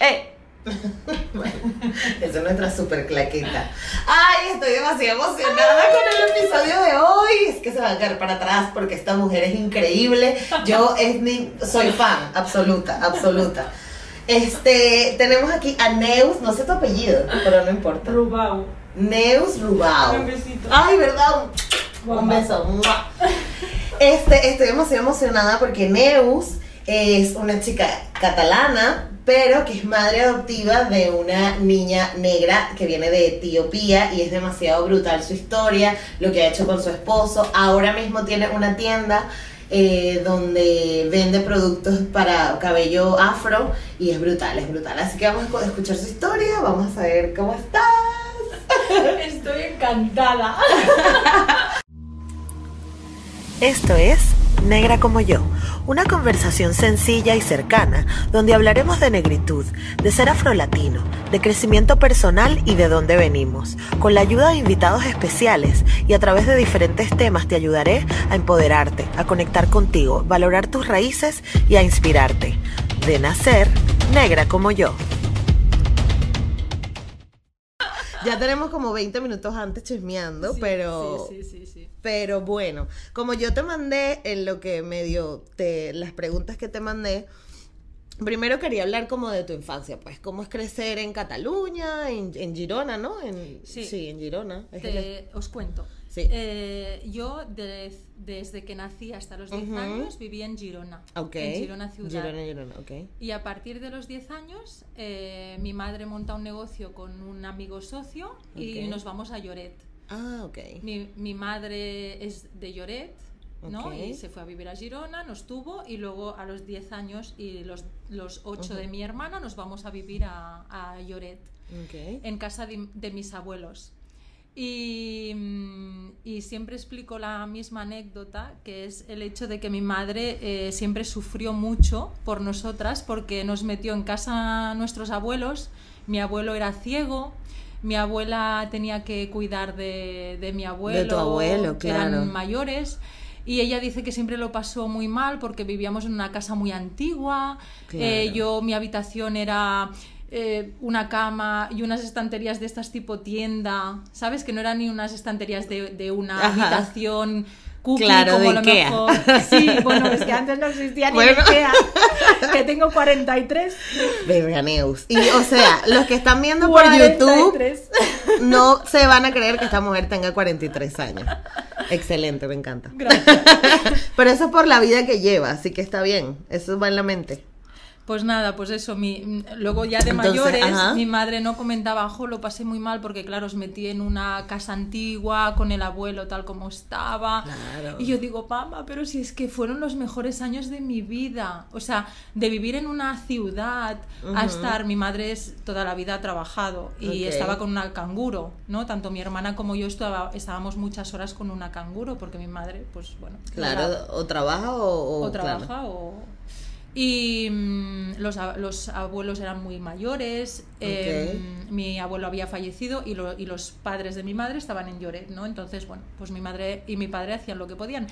¡Eh! Esa es nuestra super claqueta. Ay, estoy demasiado emocionada con el episodio de hoy. Es que se va a caer para atrás porque esta mujer es increíble. Yo es mi, soy fan, absoluta, absoluta. Este, tenemos aquí a Neus, no sé tu apellido, pero no importa. Rubau. Neus Rubao. Un besito. Ay, ¿verdad? Un, un beso. ¡Mua! Este, estoy demasiado emocionada porque Neus es una chica catalana, pero que es madre adoptiva de una niña negra que viene de Etiopía y es demasiado brutal su historia, lo que ha hecho con su esposo. Ahora mismo tiene una tienda eh, donde vende productos para cabello afro y es brutal, es brutal. Así que vamos a escuchar su historia, vamos a ver cómo estás. Estoy encantada. Esto es Negra como yo, una conversación sencilla y cercana donde hablaremos de negritud, de ser afrolatino, de crecimiento personal y de dónde venimos. Con la ayuda de invitados especiales y a través de diferentes temas te ayudaré a empoderarte, a conectar contigo, valorar tus raíces y a inspirarte. De nacer, negra como yo. Ya tenemos como 20 minutos antes chismeando, Sí, pero... Sí, sí, sí, sí. Pero bueno, como yo te mandé en lo que medio te las preguntas que te mandé, primero quería hablar como de tu infancia, pues cómo es crecer en Cataluña, en, en Girona, ¿no? En, Sí. en Girona. Te- os cuento. Sí. Eh, yo de- desde que nací hasta los 10 Ujú. años vivía en Girona. Ok. En Girona ciudad. Girona, Girona, ok. Y a partir de los 10 años, eh, mi madre monta un negocio con un amigo socio y Ok. nos vamos a Lloret. Ah, ok. Mi, mi madre es de Lloret, ¿no? Y se fue a vivir a Girona, nos tuvo y luego a los 10 años y los, los 8 de mi hermana nos vamos a vivir a, a Lloret, en casa de, de mis abuelos. Y, mm, y siempre explico la misma anécdota, que es el hecho de que mi madre eh, siempre sufrió mucho por nosotras porque nos metió en casa nuestros abuelos. Mi abuelo era ciego, mi abuela tenía que cuidar de, de mi abuelo, abuelo, que claro. eran mayores. Y ella dice que siempre lo pasó muy mal porque vivíamos en una casa muy antigua. Claro. Eh, yo, mi habitación era eh, una cama y unas estanterías de estas tipo tienda, ¿sabes? Que no eran ni unas estanterías de, de una Ajá. habitación cookie Claro, como de lo Ikea. mejor. Sí, bueno, es que antes no existía ni. Ikea, que tengo 43. Verga, Neus. Y, o sea, los que están viendo por YouTube 43. no se van a creer que esta mujer tenga 43 años. Excelente, me encanta. Gracias. Pero eso es por la vida que lleva, así que está bien. Eso va en la mente. Pues nada, pues eso, mi, luego ya de Entonces, mayores, ajá. mi madre no comentaba, jo, lo pasé muy mal porque claro, os metí en una casa antigua con el abuelo tal como estaba. Claro. Y yo digo, mamá, pero si es que fueron los mejores años de mi vida. O sea, de vivir en una ciudad a estar, mi madre es, toda la vida ha trabajado y estaba con una canguro, ¿no? Tanto mi hermana como yo estaba, estábamos muchas horas con una canguro porque mi madre, pues bueno. Claro, era- o trabaja o, o- o claro. trabaja o... Y mm, los, los abuelos eran muy mayores, eh, mi abuelo había fallecido y, lo- y los padres de mi madre estaban en Lloret, ¿no? Entonces, bueno, pues mi madre y mi padre hacían lo que podían.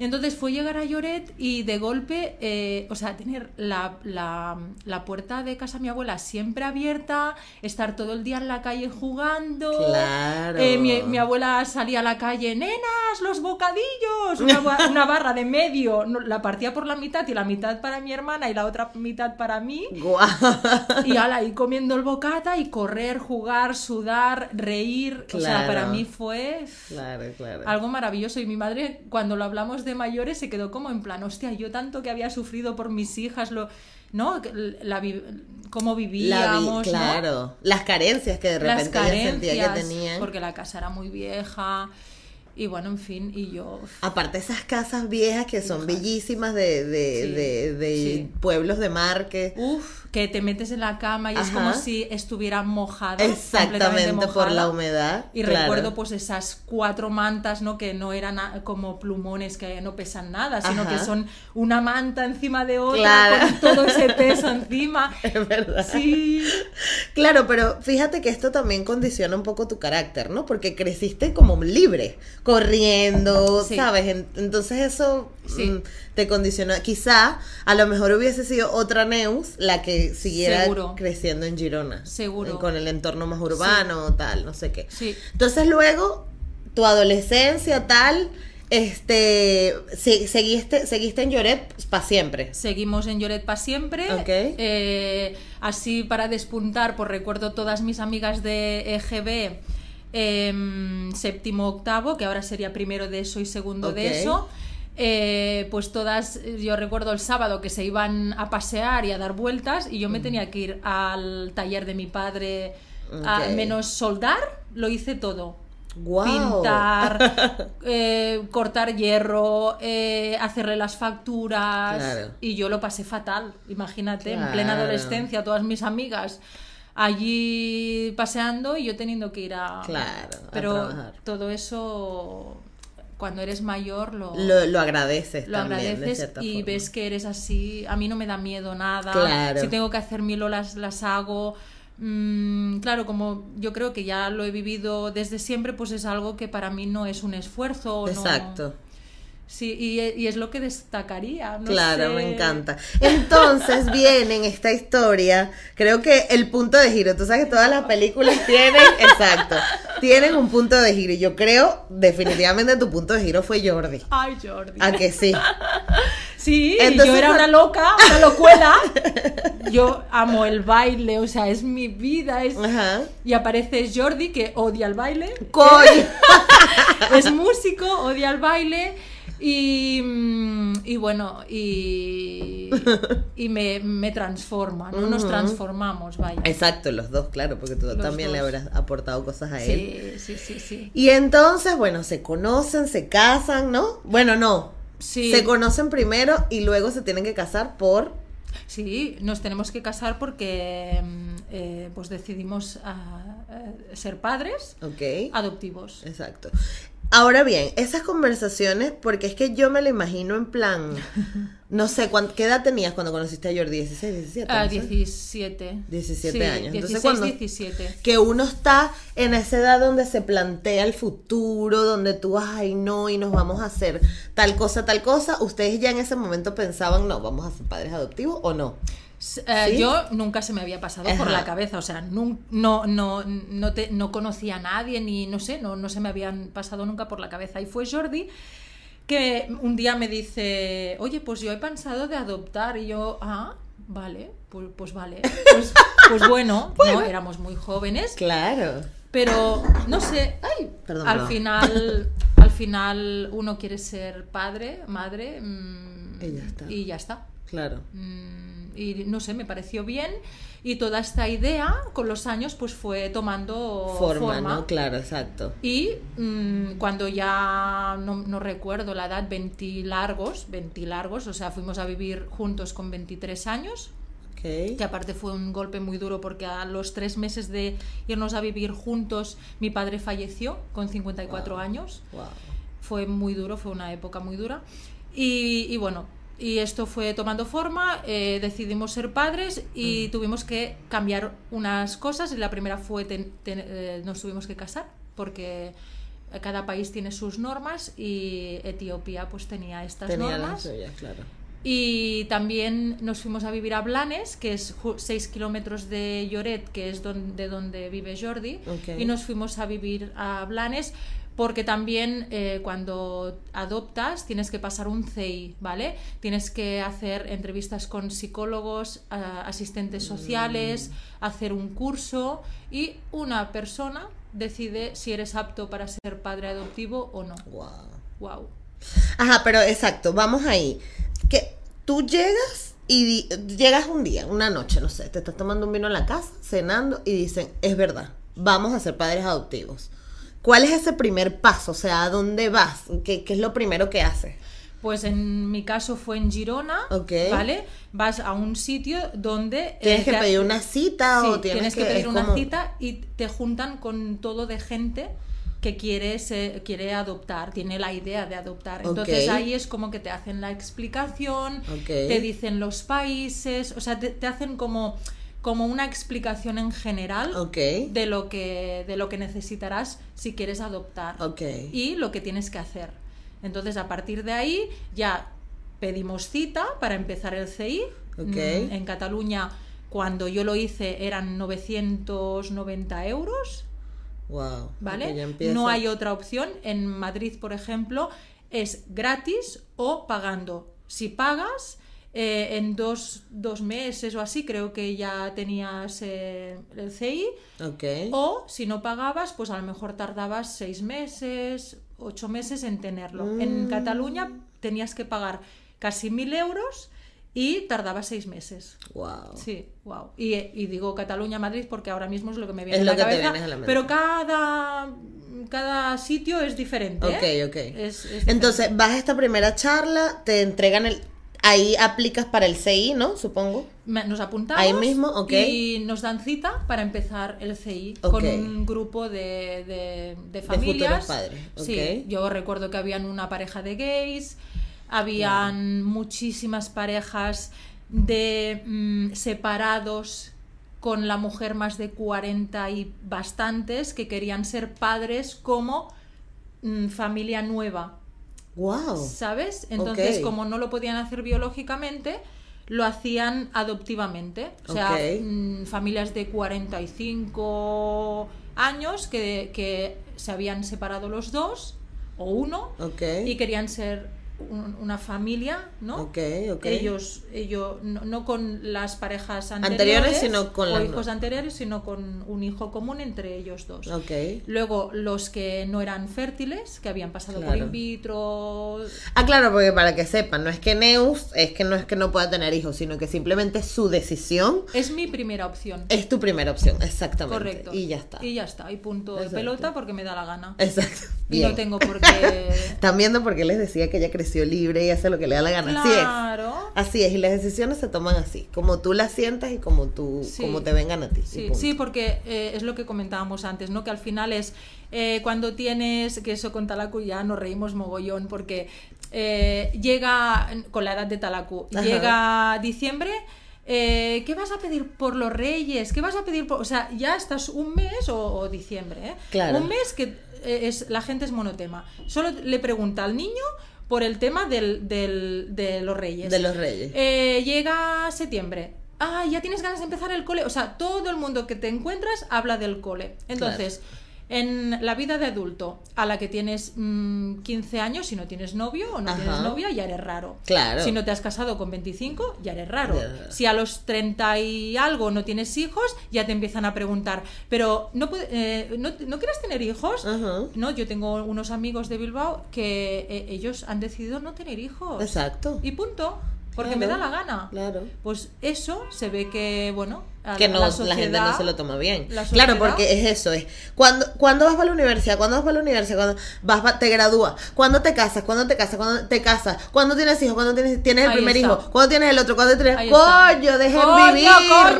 Entonces fue llegar a Lloret y de golpe, eh, o sea, tener la, la- la puerta de casa de mi abuela siempre abierta, estar todo el día en la calle jugando. Claro. Eh, mi, mi abuela salía a la calle, nenas, los bocadillos, una, ba- una barra de medio, no, la partía por la mitad y la mitad para mi hermana y la otra mitad para mí. Guau. Y ala, ahí comiendo el bocata y correr, jugar, sudar, reír. O sea, Claro. para mí fue Claro, claro. algo maravilloso. Y mi madre, cuando lo hablamos de mayores, se quedó como en plan, hostia, yo tanto que había sufrido por mis hijas, lo, ¿no? La, vi- cómo La vi- vivíamos, ¿no? claro. Las carencias que de las repente ella sentía que tenían. porque la casa era muy vieja y bueno, en fin, y yo... Aparte esas casas viejas que son Viejas. bellísimas de, de, Sí, de, de sí. pueblos de mar que Uf, que te metes en la cama y es como si estuviera mojada. completamente exactamente por mojada. la humedad. Y claro. recuerdo pues esas cuatro mantas, ¿no? Que no eran como plumones que no pesan nada, sino Ajá. que son una manta encima de otra Claro. con todo ese peso encima. Es verdad. Sí. Claro, pero fíjate que esto también condiciona un poco tu carácter, ¿no? Porque creciste como libre, corriendo, Sí. ¿sabes? En- Entonces eso Sí. mm, te condiciona. Quizá a lo mejor hubiese sido otra Neus la que siguiera Seguro. creciendo en Girona. Seguro. Con el entorno más urbano, tal, no sé qué. Sí. Entonces luego, tu adolescencia, tal, este, se- seguiste, seguiste en Lloret para siempre. Seguimos en Lloret para siempre. Ok. Eh, así para despuntar, pues recuerdo todas mis amigas de EGB, em, séptimo, octavo, que ahora sería primero de eso y segundo de eso. Eh, pues todas, yo recuerdo el sábado que se iban a pasear y a dar vueltas y yo me tenía que ir al taller de mi padre, a menos soldar, lo hice todo. Pintar, eh, cortar hierro, eh, hacerle las facturas. Claro. Y yo lo pasé fatal, imagínate, en plena adolescencia, todas mis amigas allí paseando y yo teniendo que ir a... Claro, Pero todo eso, cuando eres mayor, lo... Lo, lo agradeces lo también, agradeces y forma. ves que eres así. A mí no me da miedo nada. Claro. Si tengo que hacer mil olas, las hago. Mm, claro, como yo creo que ya lo he vivido desde siempre, pues es algo que para mí no es un esfuerzo. no- Exacto. Sí, y, y es lo que destacaría. no claro, sé. me encanta. Entonces viene en esta historia, creo que el punto de giro, tú sabes que todas las películas tienen, exacto, tienen un punto de giro. Y yo creo, definitivamente tu punto de giro fue Jordi. Ay, Jordi. ¿A que sí? Sí, Entonces, yo era una loca, una locuela. Yo amo el baile, o sea, es mi vida. Es... Ajá. Y aparece Jordi, que odia el baile. Coño. es músico, odia el baile y, mm, y bueno, y, y me, me transforma, ¿no? Nos transformamos, vaya. Exacto, los dos, claro, porque tú Los también le habrás aportado cosas a él. Sí, sí, sí, sí. Y entonces, bueno, se conocen, se casan, ¿no? Bueno, no. Sí. Se conocen primero y luego se tienen que casar por... Sí, nos tenemos que casar porque mm, eh, pues decidimos ah, eh, ser padres Ok. adoptivos. Exacto. Ahora bien, esas conversaciones, porque es que yo me lo imagino en plan, no sé, ¿cuán- ¿qué edad tenías cuando conociste a Jordi? ¿16, 17? Ah, no sé? 17. 17 Sí, años. Entonces, 16, cuando- 17. Que uno está en esa edad donde se plantea el futuro, donde tú, ay, no, y nos vamos a hacer tal cosa, tal cosa. ¿Ustedes ya en ese momento pensaban, no, vamos a ser padres adoptivos o no? Eh. Yo nunca se me había pasado por la cabeza, o sea, nun- no, no, no, te- no conocía a nadie, ni no sé, no, no se me habían pasado nunca por la cabeza. Y fue Jordi que un día me dice, oye, pues yo he pensado de adoptar. Y yo, ah, vale, pues, pues vale. Pues, pues bueno, ¿no? éramos muy jóvenes, Claro. pero no sé, ay, Perdón, al final, al final uno quiere ser padre, madre, mm, Y ya está. Y ya está. Claro. Mm, y no sé, me pareció bien y toda esta idea con los años pues fue tomando Forma, forma. ¿no? Claro, exacto. Y mm, cuando ya no, no recuerdo la edad, 20 largos, 20 largos, o sea, fuimos a vivir juntos con 23 años, Ok. que aparte fue un golpe muy duro porque a los tres meses de irnos a vivir juntos, mi padre falleció con 54 Wow. años Wow. fue muy duro, fue una época muy dura. Y, y bueno, y esto fue tomando forma, eh, decidimos ser padres y tuvimos que cambiar unas cosas. La primera fue, ten- ten- eh, nos tuvimos que casar porque cada país tiene sus normas y Etiopía pues tenía estas Tenía las normas. claro. Y también nos fuimos a vivir a Blanes, que es 6 kilómetros de Lloret, que es don- de donde vive Jordi. Y nos fuimos a vivir a Blanes porque también eh, cuando adoptas tienes que pasar un CI, ¿vale? Tienes que hacer entrevistas con psicólogos, asistentes sociales, hacer un curso y una persona decide si eres apto para ser padre adoptivo o no. Wow. Wow. Ajá, pero exacto, vamos ahí. Que tú llegas y llegas un día, una noche, no sé, te estás tomando un vino en la casa, cenando y dicen, es verdad, vamos a ser padres adoptivos. ¿Cuál es ese primer paso? O sea, ¿a dónde vas? ¿Qué, qué es lo primero que haces? Pues en mi caso fue en Girona, Ok. ¿vale? Vas a un sitio donde... ¿Tienes eh, que te- pedir una cita Sí, o tienes, que, pedir una como- cita y te juntan con todo de gente que quiere, se- quiere adoptar, tiene la idea de adoptar. Entonces ahí es como que te hacen la explicación, Ok. te dicen los países, o sea, te, te hacen como como una explicación en general de lo que de lo que necesitarás si quieres adoptar y lo que tienes que hacer. Entonces, a partir de ahí ya pedimos cita para empezar el CI. Mm, En Cataluña, cuando yo lo hice, eran 990 euros, Wow. ¿vale? No hay otra opción. En Madrid, por ejemplo, es gratis o pagando. Si pagas, eh, en dos, dos meses o así, creo que ya tenías eh, el CI. Ok. O si no pagabas, pues a lo mejor tardabas seis meses, ocho meses en tenerlo. En Mm. Cataluña tenías que pagar casi mil euros y tardaba seis meses. Wow. Sí, wow. Y, y digo Cataluña-Madrid porque ahora mismo es lo que me viene Es a lo la que te cabeza. viene a la mente. Pero cada, cada sitio es diferente. ¿eh? Ok, ok. Es- es diferente. Entonces, vas a esta primera charla, te entregan el... Ahí aplicas para el CI, ¿no? Supongo. Nos apuntamos Ahí mismo, ok. y nos dan cita para empezar el CI con un grupo de, de, de familias. futuros padres, Sí, yo recuerdo que habían una pareja de gays, habían muchísimas parejas de mm, separados con la mujer más de 40 y bastantes que querían ser padres como mm, familia nueva. Wow. ¿Sabes? Entonces, como no lo podían hacer biológicamente, lo hacían adoptivamente. O sea, Ok. mm, familias de 45 años que, que se habían separado los dos o uno y querían ser un- una familia, ¿no? Ok, ok. Ellos, ellos no, no con las parejas Anteriores, anteriores, sino con o hijos anteriores, sino con un hijo común entre ellos dos. Ok. Luego, los que no eran fértiles, que habían pasado por in vitro. Ah, claro, porque para que sepan, no es que Neus, es que no es que no pueda tener hijos, sino que simplemente su decisión Es mi primera opción. es tu primera opción, exactamente. Correcto. Y ya está. Y ya está. Y punto de pelota porque me da la gana. Exacto. Y no tengo por qué. Están viendo porque les decía que ella creció libre y hace lo que le da la gana. Así es. claro. Así es, y las decisiones se toman así, como tú las sientas y como tú, Sí. como te vengan a ti. Sí, sí, porque eh, es lo que comentábamos antes, ¿no? Que al final es eh, cuando tienes, que eso con Talaku ya nos reímos mogollón, porque eh, llega, con la edad de Talaku, Ajá. llega diciembre, eh, ¿qué vas a pedir por los reyes? ¿Qué vas a pedir por...? O sea, ya estás un mes o, o diciembre, ¿eh? Claro. Un mes que es, la gente es monotema. Solo le pregunta al niño por el tema del, del- de los reyes. De los reyes. Eh, llega septiembre. Ah, ya tienes ganas de empezar el cole. O sea, todo el mundo que te encuentras habla del cole. Entonces, en la vida de adulto, a la que tienes mm, 15 años, si no tienes novio o no Ajá. tienes novia, ya eres raro. Claro. Si no te has casado con 25, ya eres raro. Si a los 30 y algo no tienes hijos, ya te empiezan a preguntar, pero ¿no, eh, ¿no, ¿no quieres tener hijos? Ajá. No, yo tengo unos amigos de Bilbao que eh, ellos han decidido no tener hijos. Exacto. Y punto. Porque Claro, me da la gana. Claro. Pues eso se ve que, bueno, a que la- no, la, gente no se lo toma bien. la Claro, porque es eso, es cuando, cuando vas para la universidad, cuando vas para la universidad, cuando vas pa- te gradúas, cuando te casas, cuando te casas, cuando te casas, cuando tienes hijos, cuando tienes, tienes el Ahí primer está. hijo, cuando tienes el otro, cuando tienes Ahí coño, dejen coño, vivir.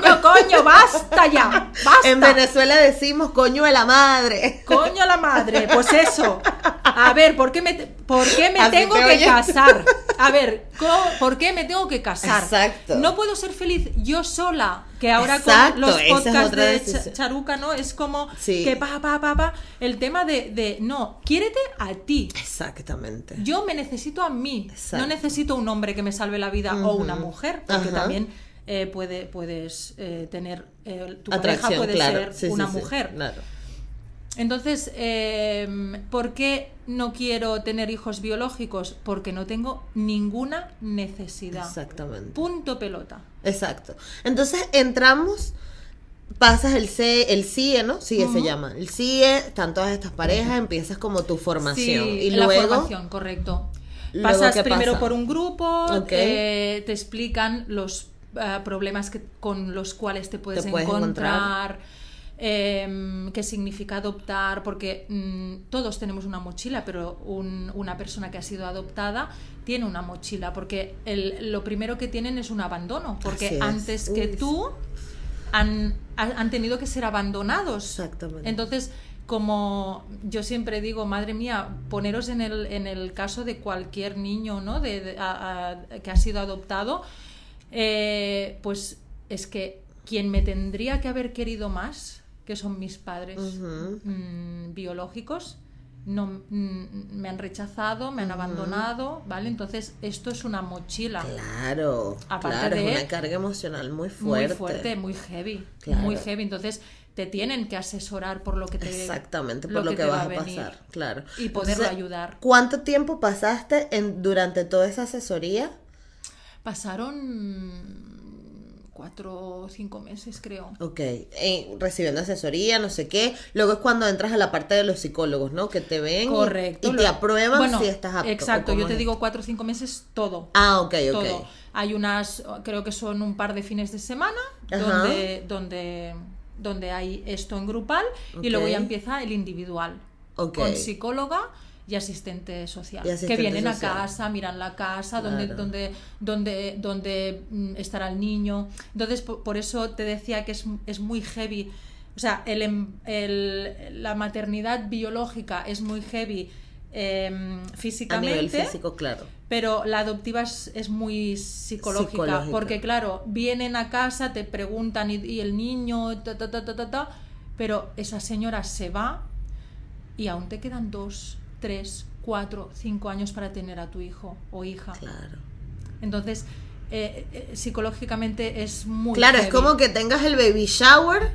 Coño, coño, basta ya. Basta. En Venezuela decimos coño de la madre. Coño la madre, pues eso. A ver, ¿por qué me, por qué me Así tengo te que casar? A ver, ¿por qué me tengo que casar? Exacto. No puedo ser feliz yo sola, que ahora Exacto, con los es podcasts de Charuca, ¿no? Es como Sí. que pa, pa, pa, pa, el tema de, de, no, quiérete a ti. Exactamente. Yo me necesito a mí, Exacto. no necesito un hombre que me salve la vida o una mujer, porque también eh, puede, puedes eh, tener, eh, tu pareja puede claro. ser sí, una sí, mujer. Claro. Entonces, eh, ¿por qué no quiero tener hijos biológicos? Porque no tengo ninguna necesidad. Exactamente. Punto pelota. Exacto. Entonces entramos, pasas el C, el CIE, ¿no? CIE se llama. El CIE, están todas estas parejas, empiezas como tu formación. Sí, y la luego. formación, correcto. luego, Pasas ¿qué primero pasa? por un grupo, eh, te explican los ah, problemas que, con los cuales te puedes, puedes encontrar, em, qué significa adoptar, porque mm, todos tenemos una mochila, pero un- una persona que ha sido adoptada tiene una mochila, porque el- lo primero que tienen es un abandono, porque antes que Uy, tú han, han han tenido que ser abandonados. Exactamente. Entonces, como yo siempre digo, madre mía, poneros en el, en el caso de cualquier niño ¿no? de, de- a- a- que ha sido adoptado, eh, pues es que quien me tendría que haber querido más, que son mis padres mm, biológicos, no mm, me han rechazado, me han abandonado, ¿vale? Entonces esto es una mochila Claro, Aparte claro, de- es una carga emocional muy fuerte. muy fuerte, muy heavy, Claro. muy heavy. Entonces te tienen que asesorar por lo que te Exactamente, por lo lo, que vas va a pasar, claro. y poderlo Entonces, ayudar. ¿Cuánto tiempo pasaste en, durante toda esa asesoría? Pasaron cuatro o cinco meses, creo. Ok, eh, recibiendo asesoría, no sé qué. Luego es cuando entras a la parte de los psicólogos, ¿no? Que te ven Correcto. y, te aprueban Bueno, si estás apto. ¿o Exacto, yo te es? digo cuatro o cinco meses todo. Ah, ok, ok. todo. Hay unas, creo que son un par de fines de semana Ajá. donde, donde, donde hay esto en grupal y luego ya empieza el individual Ok. con psicóloga y asistente social asistente que vienen social. a casa, miran la casa, donde, Claro. donde, donde, donde mm, estará el niño. Entonces, por, por eso te decía que es, es muy heavy. O sea, el, em- el- la maternidad biológica es muy heavy em, A físicamente. nivel físico, claro. Pero la adoptiva es, es muy psicológica, Psicológica. porque claro, vienen a casa, te preguntan y, y el niño, ta, ta, ta, ta, ta, ta, pero esa señora se va y aún te quedan dos, tres, cuatro, cinco años para tener a tu hijo o hija. Claro. Entonces, eh, eh, psicológicamente es muy... Claro, es como que tengas el baby shower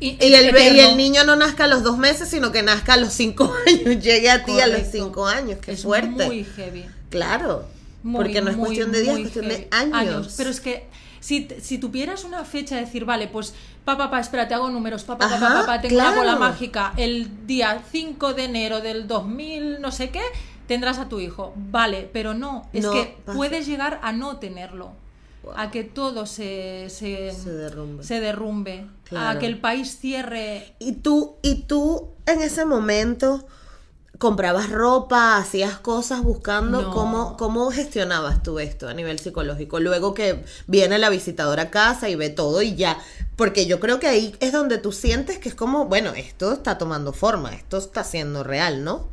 Y, y el, y el niño no nazca a los dos meses, sino que nazca a los cinco años, llegue a ti a los cinco años. Qué es fuerte. muy heavy. Claro. Muy, porque no es muy, cuestión de días, es cuestión de heavy. años. Pero es que si, si tuvieras una fecha de decir, vale, pues papá, papá, espera, te hago números, papá, papá, papá, tengo una claro. bola mágica, el día 5 de enero del 2000, no sé qué, tendrás a tu hijo. Vale, pero no, es No que pasa. puedes llegar a no tenerlo. Wow. A que todo se, se, Se derrumbe. se derrumbe, Claro. a que el país cierre. Y tú, y tú en ese momento comprabas ropa, hacías cosas buscando No. cómo, cómo gestionabas tú esto a nivel psicológico. Luego que viene la visitadora a casa y ve todo y ya. Porque yo creo que ahí es donde tú sientes que es como, bueno, esto está tomando forma, esto está siendo real, ¿no?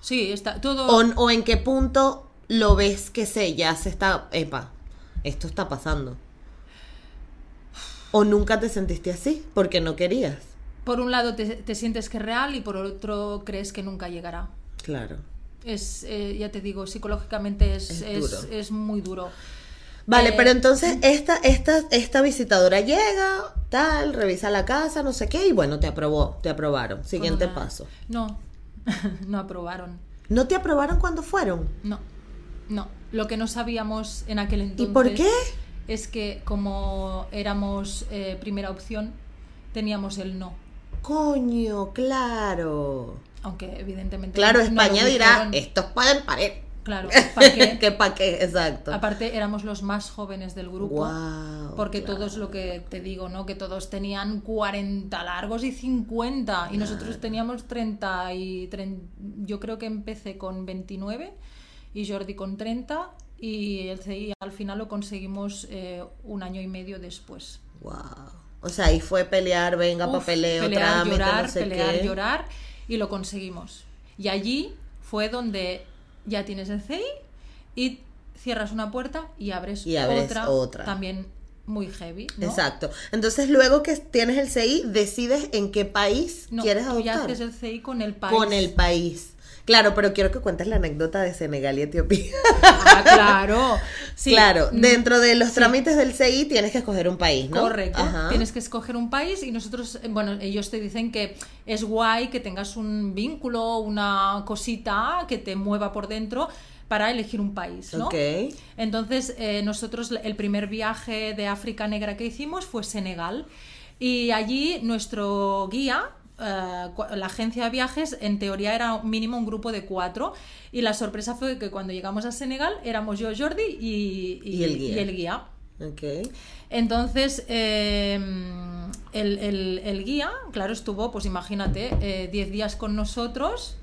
Sí, está todo. O, o en qué punto lo ves que se ya se está, epa, esto está pasando. O nunca te sentiste así porque no querías. Por un lado te, te sientes que es real y por otro crees que nunca llegará. Claro. Es, eh, ya te digo, psicológicamente es, Es es, duro. es muy duro. Vale, Eh, pero entonces esta, esta, esta visitadora llega, tal, revisa la casa, no sé qué, y bueno, te aprobó, te aprobaron. Siguiente una- paso. No, no aprobaron. ¿No te aprobaron cuando fueron? No, no. Lo que no sabíamos en aquel ¿Y entonces. por qué? Es que como éramos eh, primera opción, teníamos el no. Coño, claro. Aunque evidentemente. Claro, no España dirá, estos pueden parir. Claro, ¿para qué? ¿Qué pa' qué? Exacto. Aparte, éramos los más jóvenes del grupo. Guau, Porque claro. todos lo que te digo, ¿no? Que todos tenían 40 largos y 50. Y nosotros teníamos 30 y... tren- Yo creo que empecé con 29 y Jordi con 30. Y el CI al final lo conseguimos eh, un año y medio después. Wow. O sea, ahí fue pelear, venga, Uf, papeleo, pelear, trámite, llorar, no sé pelear, qué. llorar. Y lo conseguimos. Y allí fue donde ya tienes el CI y cierras una puerta y abres, Y abres otra, otra. también muy heavy. ¿no? Exacto. Entonces, luego que tienes el CI, decides en qué país No, quieres tú ya adoptar. haces el CI con el país. Con el país. Claro, pero quiero que cuentes la anécdota de Senegal y Etiopía. Ah, claro. Sí, claro, mm, dentro de los sí. trámites del CI tienes que escoger un país, ¿no? Correcto. Ajá. Tienes que escoger un país y nosotros, eh, bueno, ellos te dicen que es guay que tengas un vínculo, una cosita que te mueva por dentro para elegir un país, ¿no? Ok. Entonces, eh, nosotros el primer viaje de África Negra que hicimos fue Senegal. Y allí nuestro guía, eh, la agencia de viajes, en teoría era mínimo un grupo de cuatro. Y la sorpresa fue que cuando llegamos a Senegal éramos yo, Jordi y, Y el guía. y el guía. Ok. Entonces, eh, el, el- el guía, claro, estuvo, pues imagínate, eh, 10 días con nosotros,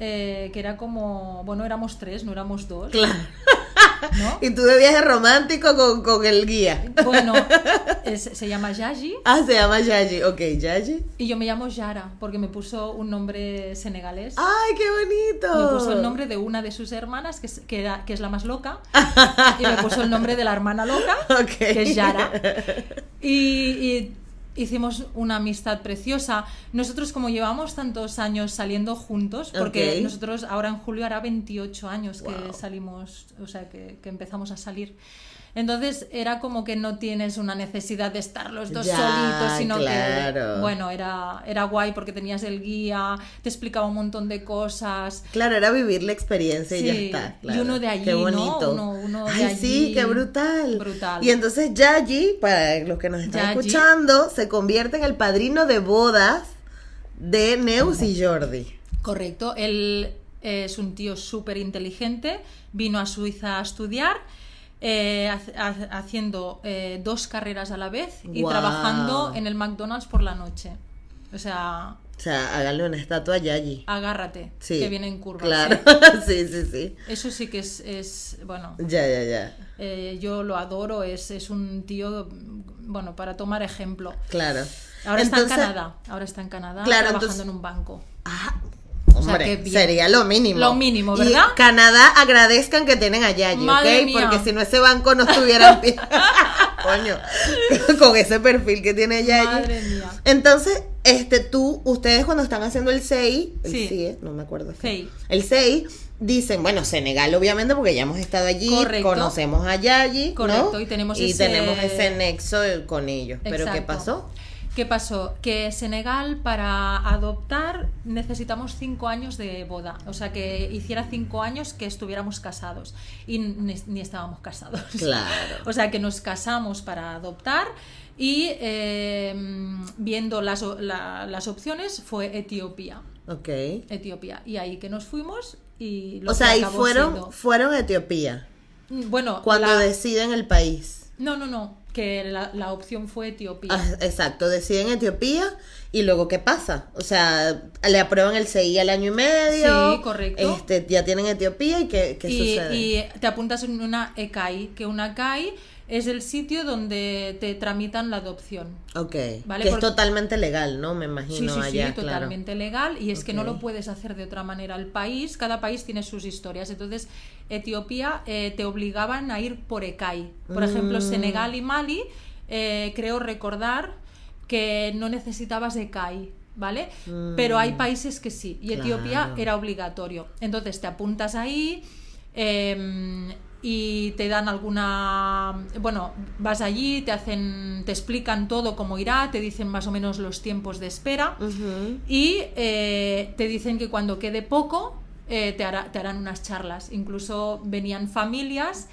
eh, que era como, bueno, éramos tres, no éramos dos. Claro. ¿no? Y tú de viaje romántico con, con el guía. Bueno, es- se llama Yaji Ah, se llama Yaji. Ok, Yaji. y yo me llamo Yara porque me puso un nombre senegalés. ¡Ay, qué bonito! Me puso el nombre de una de sus hermanas, que es, que era- que es la más loca, y me puso el nombre de la hermana loca, Ok. que es Yara. Y, y hicimos una amistad preciosa. Nosotros, como llevamos tantos años saliendo juntos, porque Ok. nosotros ahora en julio hará 28 años que Wow. salimos, o sea, que, que empezamos a salir. Entonces era como que no tienes una necesidad de estar los dos Ya, solitos, sino claro. que, bueno, era, era guay porque tenías el guía, te explicaba un montón de cosas. Claro, era vivir la experiencia y ya Sí, está. y claro. uno de allí, Qué ¿no? bonito. Uno- uno de Ay, sí, allí. qué brutal. Brutal. Y entonces Yaji, para los que nos están Yaji. escuchando, se convierte en el padrino de bodas de Neus y Jordi. Correcto, él es un tío súper inteligente, vino a Suiza a estudiar, eh, ha- ha- haciendo eh, dos carreras a la vez y trabajando en el McDonald's por la noche. O sea, O sea, háganle una estatua a Yaji. agárrate, Sí. que viene en curva. Claro, sí, sí, sí. Eso sí que es, es bueno, Ya, ya, ya. eh, yo lo adoro, es, es un tío, bueno, para tomar ejemplo. Claro. Ahora Entonces- está en Canadá, ahora está en Canadá Claro, trabajando entonces- en un banco. Ah, O sea, hombre, sería lo mínimo. Lo mínimo, Y ¿verdad? Canadá agradezcan que tienen a Yayi, Madre ¿ok? mía. Porque si no ese banco no estuviera en pie. Coño, con ese perfil que tiene Yayi. Madre mía. Entonces, este, tú, ustedes cuando están haciendo el CEI, el Sí. CIE, no me acuerdo. El CEI, dicen, bueno, Senegal obviamente porque ya hemos estado allí, Correcto. conocemos a Yayi, ¿no? Correcto, y tenemos ese- tenemos ese nexo con ellos. Pero ¿qué Exacto. pasó? ¿Qué pasó? Que Senegal para adoptar necesitamos cinco años de boda. O sea, que hiciera cinco años que estuviéramos casados. Y ni, ni estábamos casados. Claro. O sea, que nos casamos para adoptar y eh, viendo las, la- las opciones fue Etiopía. Ok. Etiopía. Y ahí que nos fuimos y lo O sea, y fueron, siendo- fueron a Etiopía. Bueno, Cuando la- deciden el país. No, no, no. Que la, la opción fue Etiopía. Ah, exacto, deciden Etiopía y luego ¿qué pasa? O sea, le aprueban el CI al año y medio. Sí, correcto. Este, ya tienen Etiopía y ¿qué, qué y, sucede? y te apuntas en una ECAI, que una ECAI es el sitio donde te tramitan la adopción. ok, Vale, que es totalmente legal, ¿no? Me Sí, imagino sí, allá, sí, claro. totalmente legal. Y es que no lo puedes hacer de otra manera. El país, cada país tiene sus historias. Entonces, Etiopía eh, te obligaban a ir por ECAI. Por ejemplo, Mm. Senegal y Mali, eh, creo recordar que no necesitabas ECAI. ¿Vale? Mm. Pero hay países que sí. Y Etiopía Claro. era obligatorio. Entonces te apuntas ahí. eh, y te dan alguna bueno vas allí te hacen te explican todo cómo irá te dicen más o menos los tiempos de espera Ujú. y eh, te dicen que cuando quede poco eh, te, hará- te harán unas charlas. Incluso venían familias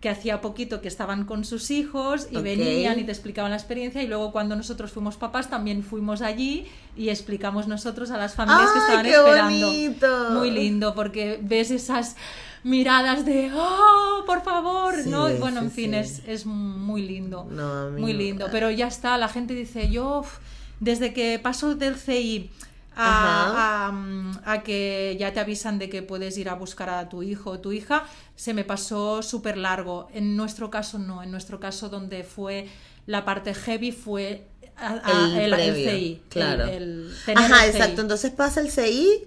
que hacía poquito que estaban con sus hijos y Ok. venían y te explicaban la experiencia y luego cuando nosotros fuimos papás también fuimos allí y explicamos nosotros a las familias que ¡Ay, estaban qué esperando. bonito! Muy lindo porque ves esas miradas de ¡Oh, por favor! Sí, ¿no? Y bueno, sí, en fin, sí. es, es muy lindo. No, muy no. lindo. Pero ya está, la gente dice, yo desde que paso del CI a, a, a que ya te avisan de que puedes ir a buscar a tu hijo o tu hija, se me pasó súper largo. En nuestro caso no, en nuestro caso donde fue la parte heavy fue a- el, CI. claro. el- Ajá, el CI. exacto. Entonces pasa el CI,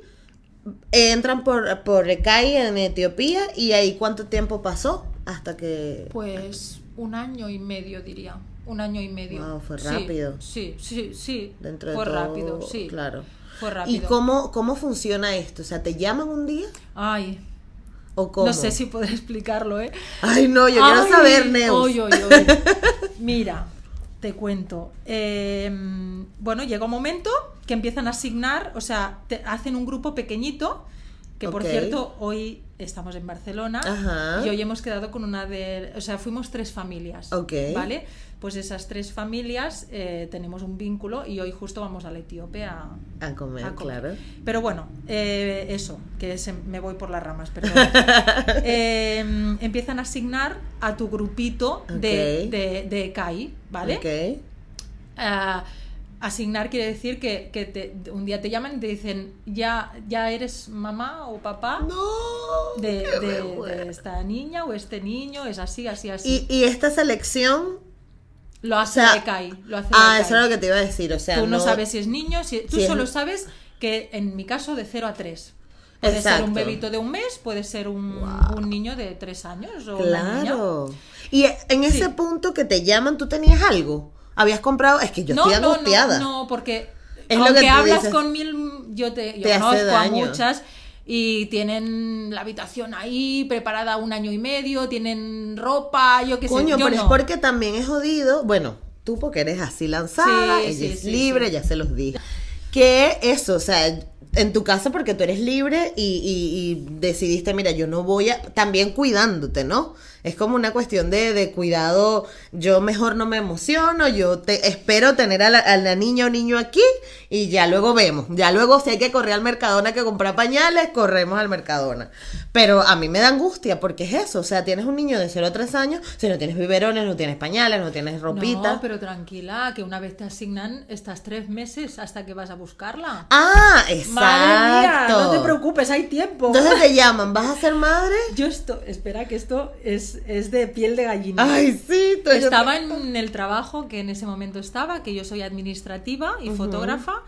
entran por, por Recai en Etiopía y ahí cuánto tiempo pasó hasta que... Pues un año y medio diría. Un año y medio. Wow, fue rápido. Sí, sí, sí. Dentro de fue todo, rápido, sí. Claro. Fue ¿Y rápido. cómo, cómo funciona esto? O sea, ¿te llaman un día? Ay, ¿O cómo? no sé si podré explicarlo, ¿eh? Ay, no, yo quiero Ay, saber, Neus. oy, oy, oy. Mira, te cuento. Eh, bueno, llega un momento que empiezan a asignar, o sea, te hacen un grupo pequeñito, que por cierto, hoy estamos en Barcelona Ajá. y hoy hemos quedado con una de, o sea, fuimos tres familias, Ok. ¿vale? Pues esas tres familias eh, tenemos un vínculo y hoy justo vamos a la Etíope a, A comer, a comer. claro. Pero bueno, eh, eso, que se- me voy por las ramas, perdón. Eh, empiezan a asignar a tu grupito de, de, de CAI, ¿vale? Ok. Ah, asignar quiere decir que, que te- un día te llaman y te dicen, ya, ya eres mamá o papá No. de, esta niña o este niño, es así, así, así. Y, y esta selección. lo hace o sea. Lo hace Ah, eso es lo que te iba a decir. O sea, Tú no, sabes si es niño, si, tú si es- solo sabes que en mi caso de 0 a 3. Puede ser un bebito de un mes, puede ser un, Wow. un niño de 3 años o una niña. Claro. Y en ese Sí. punto que te llaman, ¿tú tenías algo? ¿Habías comprado? Es que yo no, estoy no, angustiada. no, no, porque Es lo aunque que tú hablas dices. con mil, yo te, yo Te conozco a muchas y tienen la habitación ahí preparada un año y medio, tienen ropa, yo qué sé, Coño, yo pero no. es porque también es jodido. Bueno, tú porque eres así lanzada, Sí, ella sí, es sí, libre, ya se los dije. Que eso, o sea, en tu casa porque tú eres libre y, y- y decidiste, mira, yo no voy a. También cuidándote, ¿no? Es como una cuestión de, de cuidado. Yo mejor no me emociono, yo te espero tener a la, a la niña o niño aquí y ya luego vemos. Ya luego, si hay que correr al Mercadona que comprar pañales, corremos al Mercadona. Pero a mí me da angustia porque es eso. O sea, tienes un niño de 0 a 3 años, si no tienes biberones, no tienes pañales, no tienes ropita. No, pero tranquila, que una vez te asignan, estás tres meses hasta que vas a buscarla. Ah, exacto. Madre mía, no te preocupes, hay tiempo. Entonces te llaman, ¿vas a ser madre? Yo esto, espera que esto es, es de piel de gallina. Ay, sí. Estaba en el trabajo que en ese momento estaba, que yo soy administrativa y fotógrafa,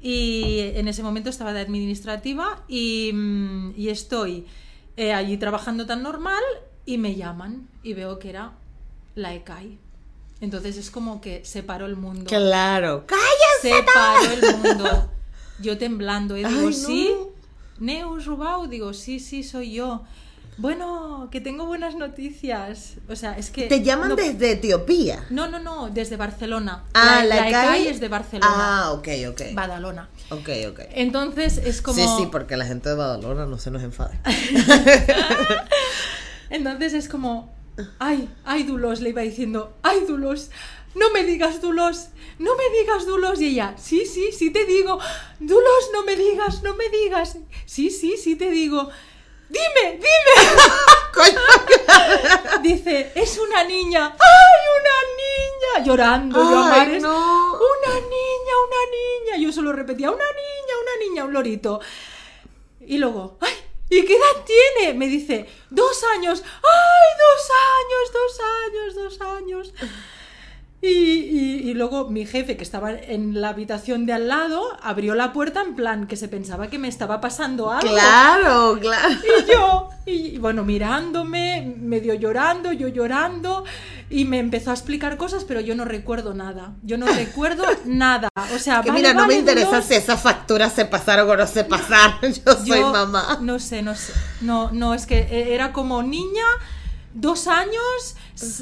y en ese momento estaba de administrativa y, mm, y estoy eh, allí trabajando tan normal y me llaman y veo que era la ECAI. Entonces es como que se paró el mundo. Claro. Se paró el mundo. Yo temblando, y digo, Ay, no. sí, Neus Rubau, digo, sí, sí, soy yo. Bueno, que tengo buenas noticias. O sea, es que... Te llaman no, desde Etiopía. No, no, no, desde Barcelona. Ah, la, la, la ECAI ECAI es de Barcelona. Ah, ok, ok. Badalona. Ok, ok. Entonces es como... Sí, sí, porque la gente de Badalona no se nos enfade. Entonces es como, ay, ay, Dulos, le iba diciendo, ay, Dulos, no me digas, Dulos, no me digas, Dulos. Y ella, sí, sí, sí te digo, Dulos, no me digas, no me digas. Sí, sí, sí te digo. Dime, dime. Dice, es una niña. ¡Ay, una niña! Llorando, yo a Ay, mares. no. Una niña, una niña. Yo solo repetía, una niña, una niña, un lorito. Y luego, ¡ay! ¿Y qué edad tiene? Me dice, dos años. ¡Ay, dos años, dos años, dos años! Y, y- y luego mi jefe, que estaba en la habitación de al lado, abrió la puerta en plan que se pensaba que me estaba pasando algo. Claro, claro. Y yo, y bueno, mirándome, medio llorando, yo llorando, y me empezó a explicar cosas, pero yo no recuerdo nada. Yo no recuerdo nada. O sea, Que vale, mira, no vale, me interesa Dolores, si esas facturas se pasaron o no se pasaron. Yo soy yo mamá. No sé, no sé. No, no, es que e- era como niña, dos años,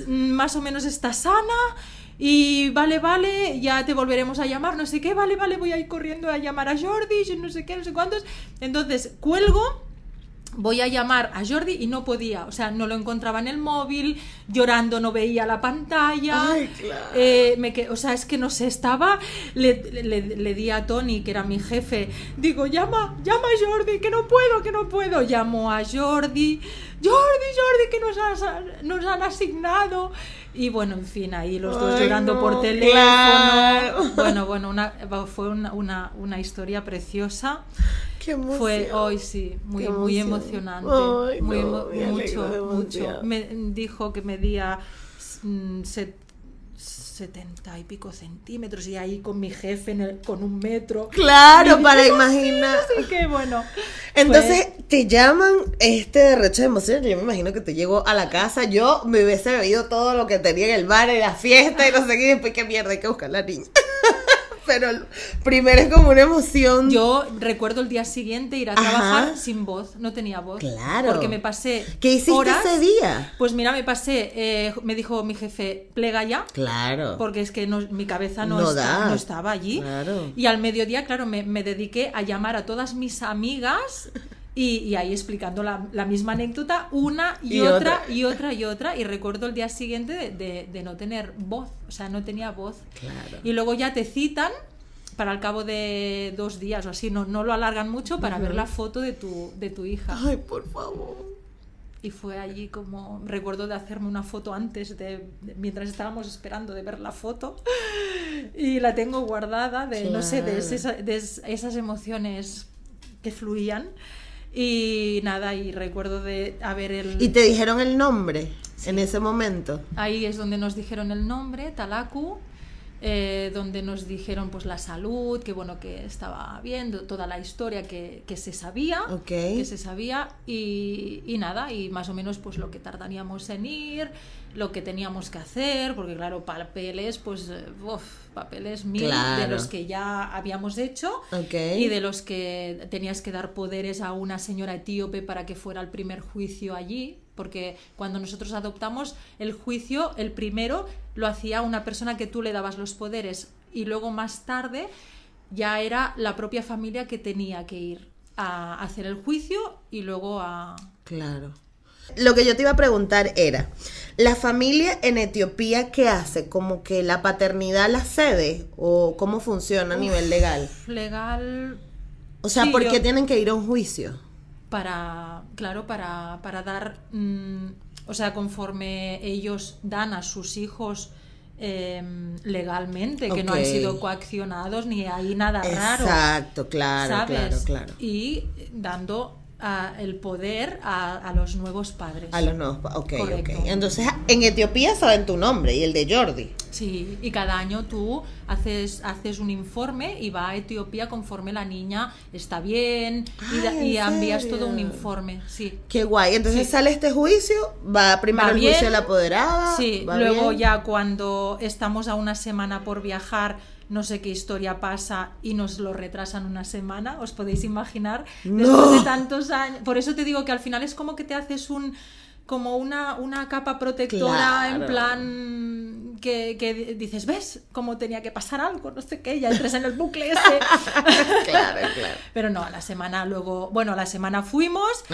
más o menos está sana. Y vale, vale, ya te volveremos a llamar, no sé qué, vale, vale, voy a ir corriendo a llamar a Jordi, no sé qué, no sé cuántos. Entonces, cuelgo, voy a llamar a Jordi y no podía, o sea, no lo encontraba en el móvil, llorando no veía la pantalla. Ay, claro. Eh, me o sea, es que no sé, estaba, le, le- le di a Tony, que era mi jefe, digo, llama, llama a Jordi, que no puedo, que no puedo. Llamo a Jordi, Jordi, Jordi, que nos, has- nos han asignado. Y bueno, en fin, ahí los dos Ay, llorando no, por teléfono. claro. Bueno, bueno, una, fue una, una, una historia preciosa. Qué. Fue hoy sí, muy, Qué muy emocionante. Ay, muy no, emo- mucho, mucho. Me dijo que medía mm, set- setenta y pico centímetros y ahí con mi jefe en el- con un metro. Claro, para dije, imaginar. Así que bueno. Entonces te llaman este derroche de emoción. Yo me imagino que te llegó a la casa. Yo me hubiese bebido todo lo que tenía en el bar, en la fiesta y no sé qué. y Después, qué mierda, hay que buscar a la niña. Pero primero es como una emoción. Yo recuerdo el día siguiente ir a Ajá. trabajar sin voz, no tenía voz. Claro. Porque me pasé. ¿Qué hiciste horas- ese día? Pues mira, me pasé, eh, me dijo mi jefe, plega ya. Claro. porque es que no- mi cabeza no, No está- da. no estaba allí. Claro. Y al mediodía, claro, me, me dediqué a llamar a todas mis amigas y, y ahí explicando la, la misma anécdota una y, Y otra, otra. y otra y otra. Y recuerdo el día siguiente de, de- de no tener voz, o sea, no tenía voz. Claro. Y luego ya te citan para al cabo de dos días o así, no, no lo alargan mucho para ver la foto de tu, de tu hija. Ay, por favor. y fue allí como recuerdo de hacerme una foto antes de, mientras estábamos esperando de ver la foto y la tengo guardada de no sé de, de esas emociones que fluían y nada y recuerdo de haber el y te dijeron el nombre en ese momento ahí es donde nos dijeron el nombre Talaku eh, donde nos dijeron pues la salud, que bueno, que estaba viendo toda la historia que, que se sabía, que se sabía y, y, nada, y más o menos pues lo que tardaríamos en ir, lo que teníamos que hacer, porque claro, papeles, pues, uf, papeles mil de los que ya habíamos hecho y de los que tenías que dar poderes a una señora etíope para que fuera el primer juicio allí, porque cuando nosotros adoptamos el juicio, el primero lo hacía una persona que tú le dabas los poderes y luego más tarde ya era la propia familia que tenía que ir a hacer el juicio y luego a... Claro. Lo que yo te iba a preguntar era, ¿la familia en Etiopía qué hace? ¿Como que la paternidad la cede? ¿O cómo funciona a nivel legal? Legal... O sea, ¿por qué tienen que ir a un juicio? Para, claro, para, para dar, mm, o sea, conforme ellos dan a sus hijos em, legalmente, que no han sido coaccionados ni hay nada raro. Exacto, claro, claro, claro. Y dando el poder a, los nuevos padres. A los nuevos ok, ok. Entonces, en Etiopía saben tu nombre y el de Jordi. Sí, y cada año tú haces, haces un informe y va a Etiopía conforme la niña está bien y, ah, envías todo un informe, sí. Qué guay. Entonces sale este juicio, va primero el juicio de la apoderada. Sí, luego ya cuando estamos a una semana por viajar no sé qué historia pasa y nos lo retrasan una semana, os podéis imaginar, después de tantos años. Por eso te digo que al final es como que te haces un como una, una capa protectora en plan que, dices, ¿ves? cómo tenía que pasar algo, no sé qué, ya entres en el bucle ese. claro, claro. Pero no, a la semana luego, bueno, a la semana fuimos.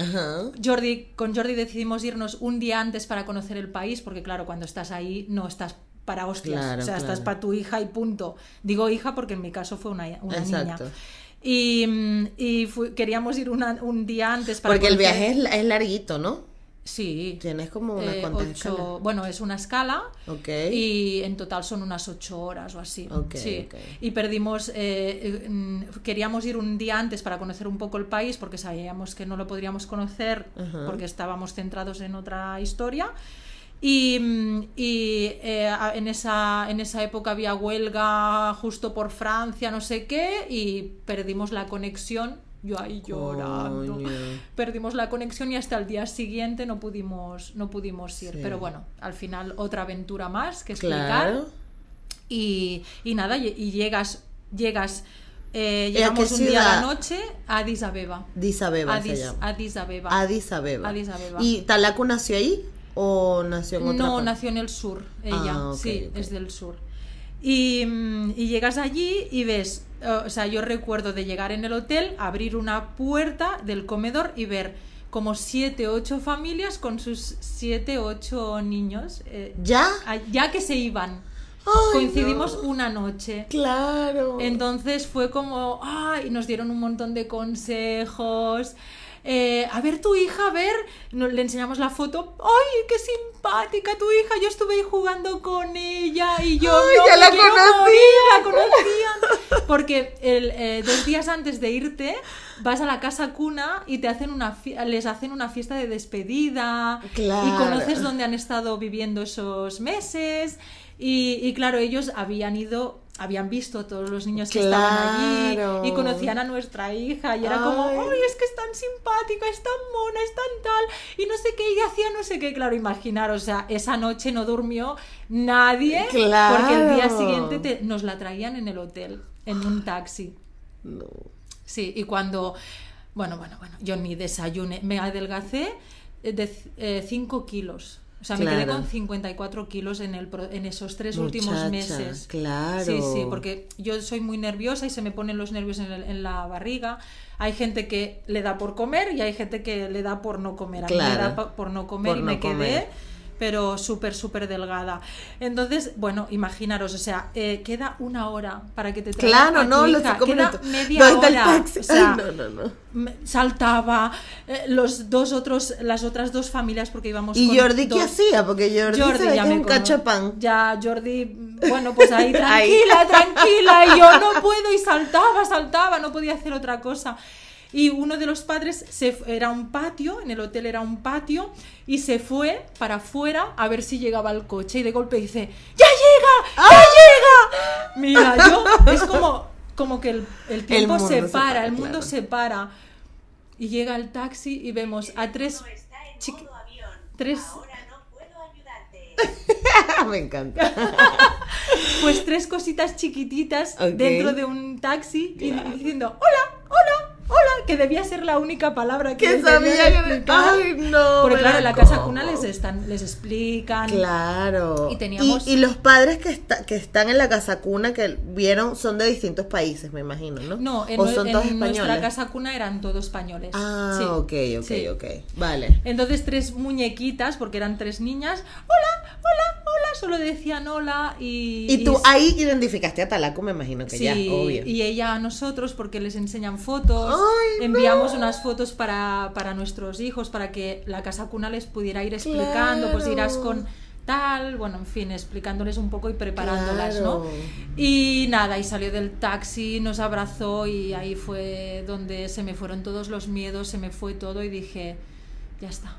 Jordi, con Jordi decidimos irnos un día antes para conocer el país, porque claro, cuando estás ahí no estás para hostias. o sea, estás para tu hija y punto. Digo hija porque en mi caso fue una, una niña. Y, y queríamos ir un día antes para. Porque el viaje es, larguito, ¿no? Sí. Tienes como una eh, ocho, Bueno, es una escala. Y en total son unas ocho horas o así. sí. Y perdimos. Eh, eh, queríamos ir un día antes para conocer un poco el país porque sabíamos que no lo podríamos conocer porque estábamos centrados en otra historia. Y, eh, en, esa, en esa época había huelga justo por Francia, no sé qué, y perdimos la conexión. Yo ahí llorando. Perdimos la conexión y hasta el día siguiente no pudimos, no pudimos ir. Pero bueno, al final otra aventura más que explicar. Y, y, nada, y, llegas, llegas eh, llegamos un día a la noche a Addis Abeba. Addis Abeba Addis, se llama. Addis Abeba. Addis Abeba. ¿Y Talaku nació ahí? ¿O nació en No, nació en el sur, ella, ah, sí, es del sur. Y, mm, y, llegas allí y ves, o sea, yo recuerdo de llegar en el hotel, abrir una puerta del comedor y ver como siete, ocho familias con sus siete, ocho niños. Eh, ¿Ya? Ya que se iban. Coincidimos una noche. Claro. Entonces fue como, ay, nos dieron un montón de consejos. Eh, a ver tu hija, a ver, le enseñamos la foto, ¡ay, qué simpática tu hija! Yo estuve ahí jugando con ella y yo Ay, ya la conocía, Porque el, eh, dos días antes de irte vas a la casa cuna y te hacen una les hacen una fiesta de despedida. Y conoces dónde han estado viviendo esos meses. Y, y claro, ellos habían ido habían visto todos los niños que estaban allí y conocían a nuestra hija y era como, ¡ay, es que es tan simpática, es tan mona, es tan tal! Y no sé qué, y hacía no sé qué, claro, imaginar, o sea, esa noche no durmió nadie porque el día siguiente nos la traían en el hotel, en un taxi. No. Sí, y cuando, bueno, bueno, bueno, yo ni desayuné, me adelgacé de 5 kilos. O sea, me quedé con 54 kilos en, el, en esos tres últimos meses. Claro. Sí, sí, porque yo soy muy nerviosa y se me ponen los nervios en, en, la barriga. Hay gente que le da por comer y hay gente que le da por no comer. A mí me da por no comer y me quedé pero súper, súper delgada. Entonces, bueno, imaginaros, o sea, eh, queda una hora para que te traigan Claro, a no, tu los hija, cinco queda media ¿Dónde está el hora. O sea, Ay, no, no, no. saltaba eh, los dos otros las otras dos familias porque íbamos ¿Y con Jordi qué dos- hacía? Porque Jordi, se es me un cachapán. Ya, Jordi, bueno, pues ahí Ahí. tranquila, tranquila, y yo no puedo, y saltaba, saltaba, no podía hacer otra cosa. Y uno de los padres se, era un patio, en el hotel era un patio, y se fue para afuera a ver si llegaba el coche, y de golpe dice, ¡Ya llega! ¡Ya llega! Mira, yo, es como, como que el, el tiempo mundo se se para, el mundo claro. se para. Y llega el taxi y vemos a tres está en chiqui- modo avión. tres- Ahora no puedo ayudarte. Me encanta. pues tres cositas chiquititas dentro de un taxi y diciendo hola, hola, hola, que debía ser la única palabra que les sabía explicar. Ay, no. Porque claro, la en la casa cuna les están, les explican. Claro. Y teníamos- y, y los padres que, está- que están en la casa cuna que vieron son de distintos países, me imagino, ¿no? No, en, o son en todos nuestra españoles. casa cuna eran todos españoles. Ah, Sí, ok, ok, sí. ok. Vale. Entonces tres muñequitas, porque eran tres niñas, hola, hola, hola, solo decían hola y... Y tú y- ahí identificaste a Talaco, me imagino que Sí, ya, obvio. y ella a nosotros porque les enseñan fotos, Ay, enviamos no. unas fotos para, para nuestros hijos, para que la casa cuna les pudiera ir explicando, pues irás con tal, bueno, en fin, explicándoles un poco y preparándolas, Claro. ¿no? Y nada, y salió del taxi, nos abrazó y ahí fue donde se me fueron todos los miedos, se me fue todo y dije, ya está.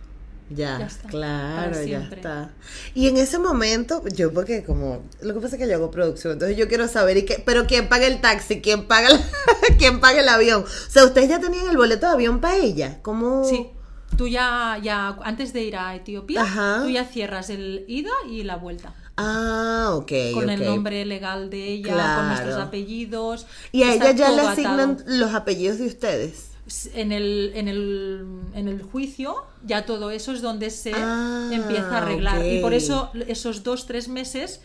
Ya, Ya está, claro, ya está. Y en ese momento, yo porque como, lo que pasa es que yo hago producción, entonces yo quiero saber, ¿y qué, pero quién paga el taxi? ¿Quién paga, el, quién paga el avión? O sea, ¿ustedes ya tenían el boleto de avión para ella? ¿Cómo? Sí. Tú ya, ya, antes de ir a Etiopía, Ajá. tú ya cierras el ida y la vuelta. Ah, ok, con el nombre legal de ella, con nuestros apellidos. Y a ella ya le asignan atado. los apellidos de ustedes. En el, en, el, en el juicio, ya todo eso es donde se Ah, empieza a arreglar. Y por eso esos dos, tres meses,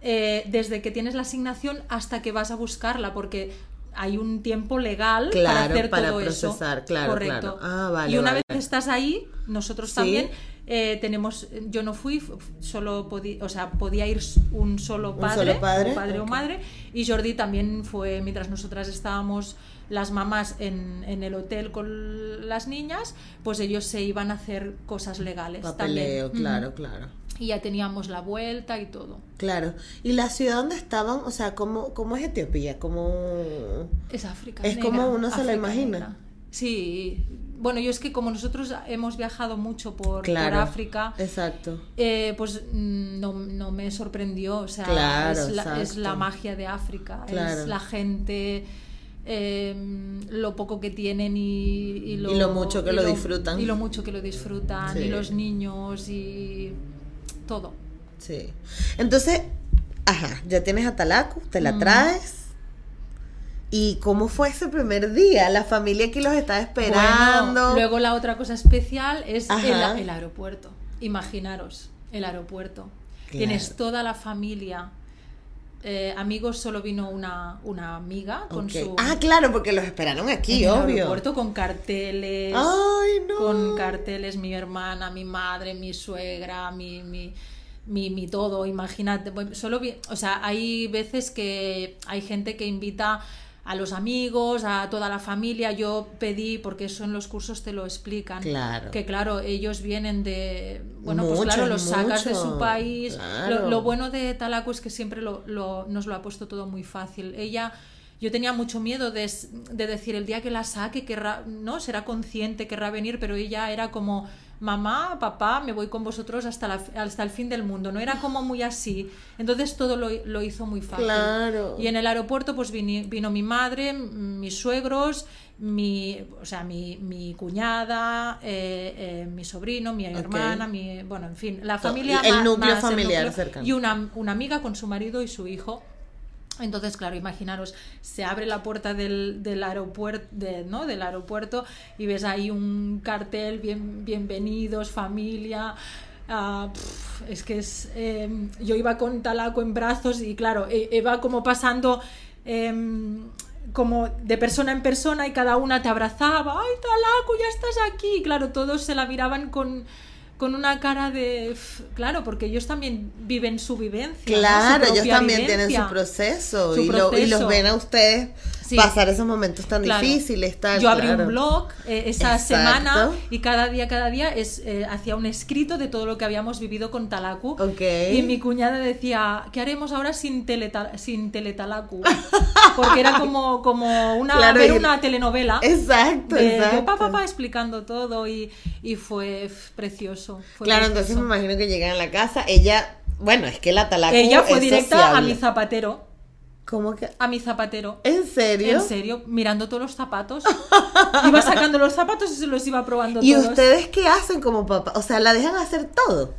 eh, desde que tienes la asignación hasta que vas a buscarla, porque hay un tiempo legal para hacer para todo eso. procesar, claro, Correcto. claro. Ah, vale, y una vale. vez estás ahí, nosotros Sí. también eh, tenemos, yo no fui, solo podía, o sea, podía ir un solo ¿Un padre, solo padre? o padre o Ok. madre, y Jordi también fue, mientras nosotras estábamos las mamás en, en el hotel con las niñas, pues ellos se iban a hacer cosas legales Papeleo, también. claro, claro. Y ya teníamos la vuelta y todo. Claro. ¿Y la ciudad donde estaban? O sea, ¿cómo, cómo es Etiopía? ¿Cómo...? Es África. Es negra, como uno se la imagina. negra. Sí. Bueno, yo es que como nosotros hemos viajado mucho por. África, Exacto. eh, pues no, no me sorprendió. O sea, Claro, es, la, es la magia de África. Claro. Es la gente, eh, lo poco que tienen y, y lo, Y lo mucho que lo disfrutan. Y lo mucho que lo disfrutan. Sí. Y los niños y todo. Sí. Entonces, ajá, ya tienes a Talaku, te Mm. la traes. ¿Y cómo fue ese primer día? La familia aquí los estaba esperando. Bueno, luego la otra cosa especial es el, aeropuerto. Imaginaros, el aeropuerto. Claro. Tienes toda la familia. Eh, amigos, solo vino una, una amiga con su. Ah, claro, porque los esperaron en aquí, el obvio. aeropuerto con carteles. Ay, no. Con carteles, mi hermana, mi madre, mi suegra, mi. mi mi, mi todo, imagínate, solo vi- o sea, hay veces que hay gente que invita a los amigos, a toda la familia, yo pedí, porque eso en los cursos te lo explican, Claro. que claro, ellos vienen de, bueno, pues claro, los sacas de su país, claro. lo, lo bueno de Talaco es que siempre lo, lo- nos lo ha puesto todo muy fácil, ella... Yo tenía mucho miedo de, de decir el día que la saque, querrá, no, será consciente, querrá venir, pero ella era como, mamá, papá, me voy con vosotros hasta, la, hasta el fin del mundo. No era como muy así. Entonces todo lo, lo hizo muy fácil. Claro. Y en el aeropuerto pues vini- vino, mi madre, mis suegros, mi, o sea, mi, mi cuñada, eh, eh, mi sobrino, mi hermana, mi, bueno, en fin, la familia el núcleo más familiar cercano. Y una, una amiga con su marido y su hijo. Entonces, claro, imaginaros, se abre la puerta del, del aeropuerto, ¿no? del aeropuerto y ves ahí un cartel, bien, bienvenidos, familia. ah, es que es. eh, yo iba con Talaco en brazos y, claro, e- iba como pasando. em, como de persona en persona y cada una te abrazaba, ay Talaco, ya estás aquí. Y claro, todos se la miraban con, con una cara de claro porque ellos también viven su vivencia ¿no? Su Claro, ellos también tienen su proceso, Su y, lo- y los ven a ustedes Sí. pasar esos momentos tan Claro. difíciles. Tal, Yo abrí claro. un blog eh, esa Exacto. semana y cada día, cada día es, eh, hacía un escrito de todo lo que habíamos vivido con Talaku. Ok. Y mi cuñada decía, ¿qué haremos ahora sin, teleta sin teletalaku? Porque era como, como una, Claro, ver una telenovela. Exacto, de exacto. yo, pa, pa, pa, explicando todo y, y fue precioso. fue Claro, entonces me imagino que llegan a la casa, ella, bueno, es que la talacu Ella fue es directa a mi zapatero. ¿Cómo que? A mi zapatero. ¿En serio? En serio, mirando todos los zapatos. Iba sacando los zapatos y se los iba probando ¿Y todos. ustedes qué hacen como papá? O sea, la dejan hacer todo.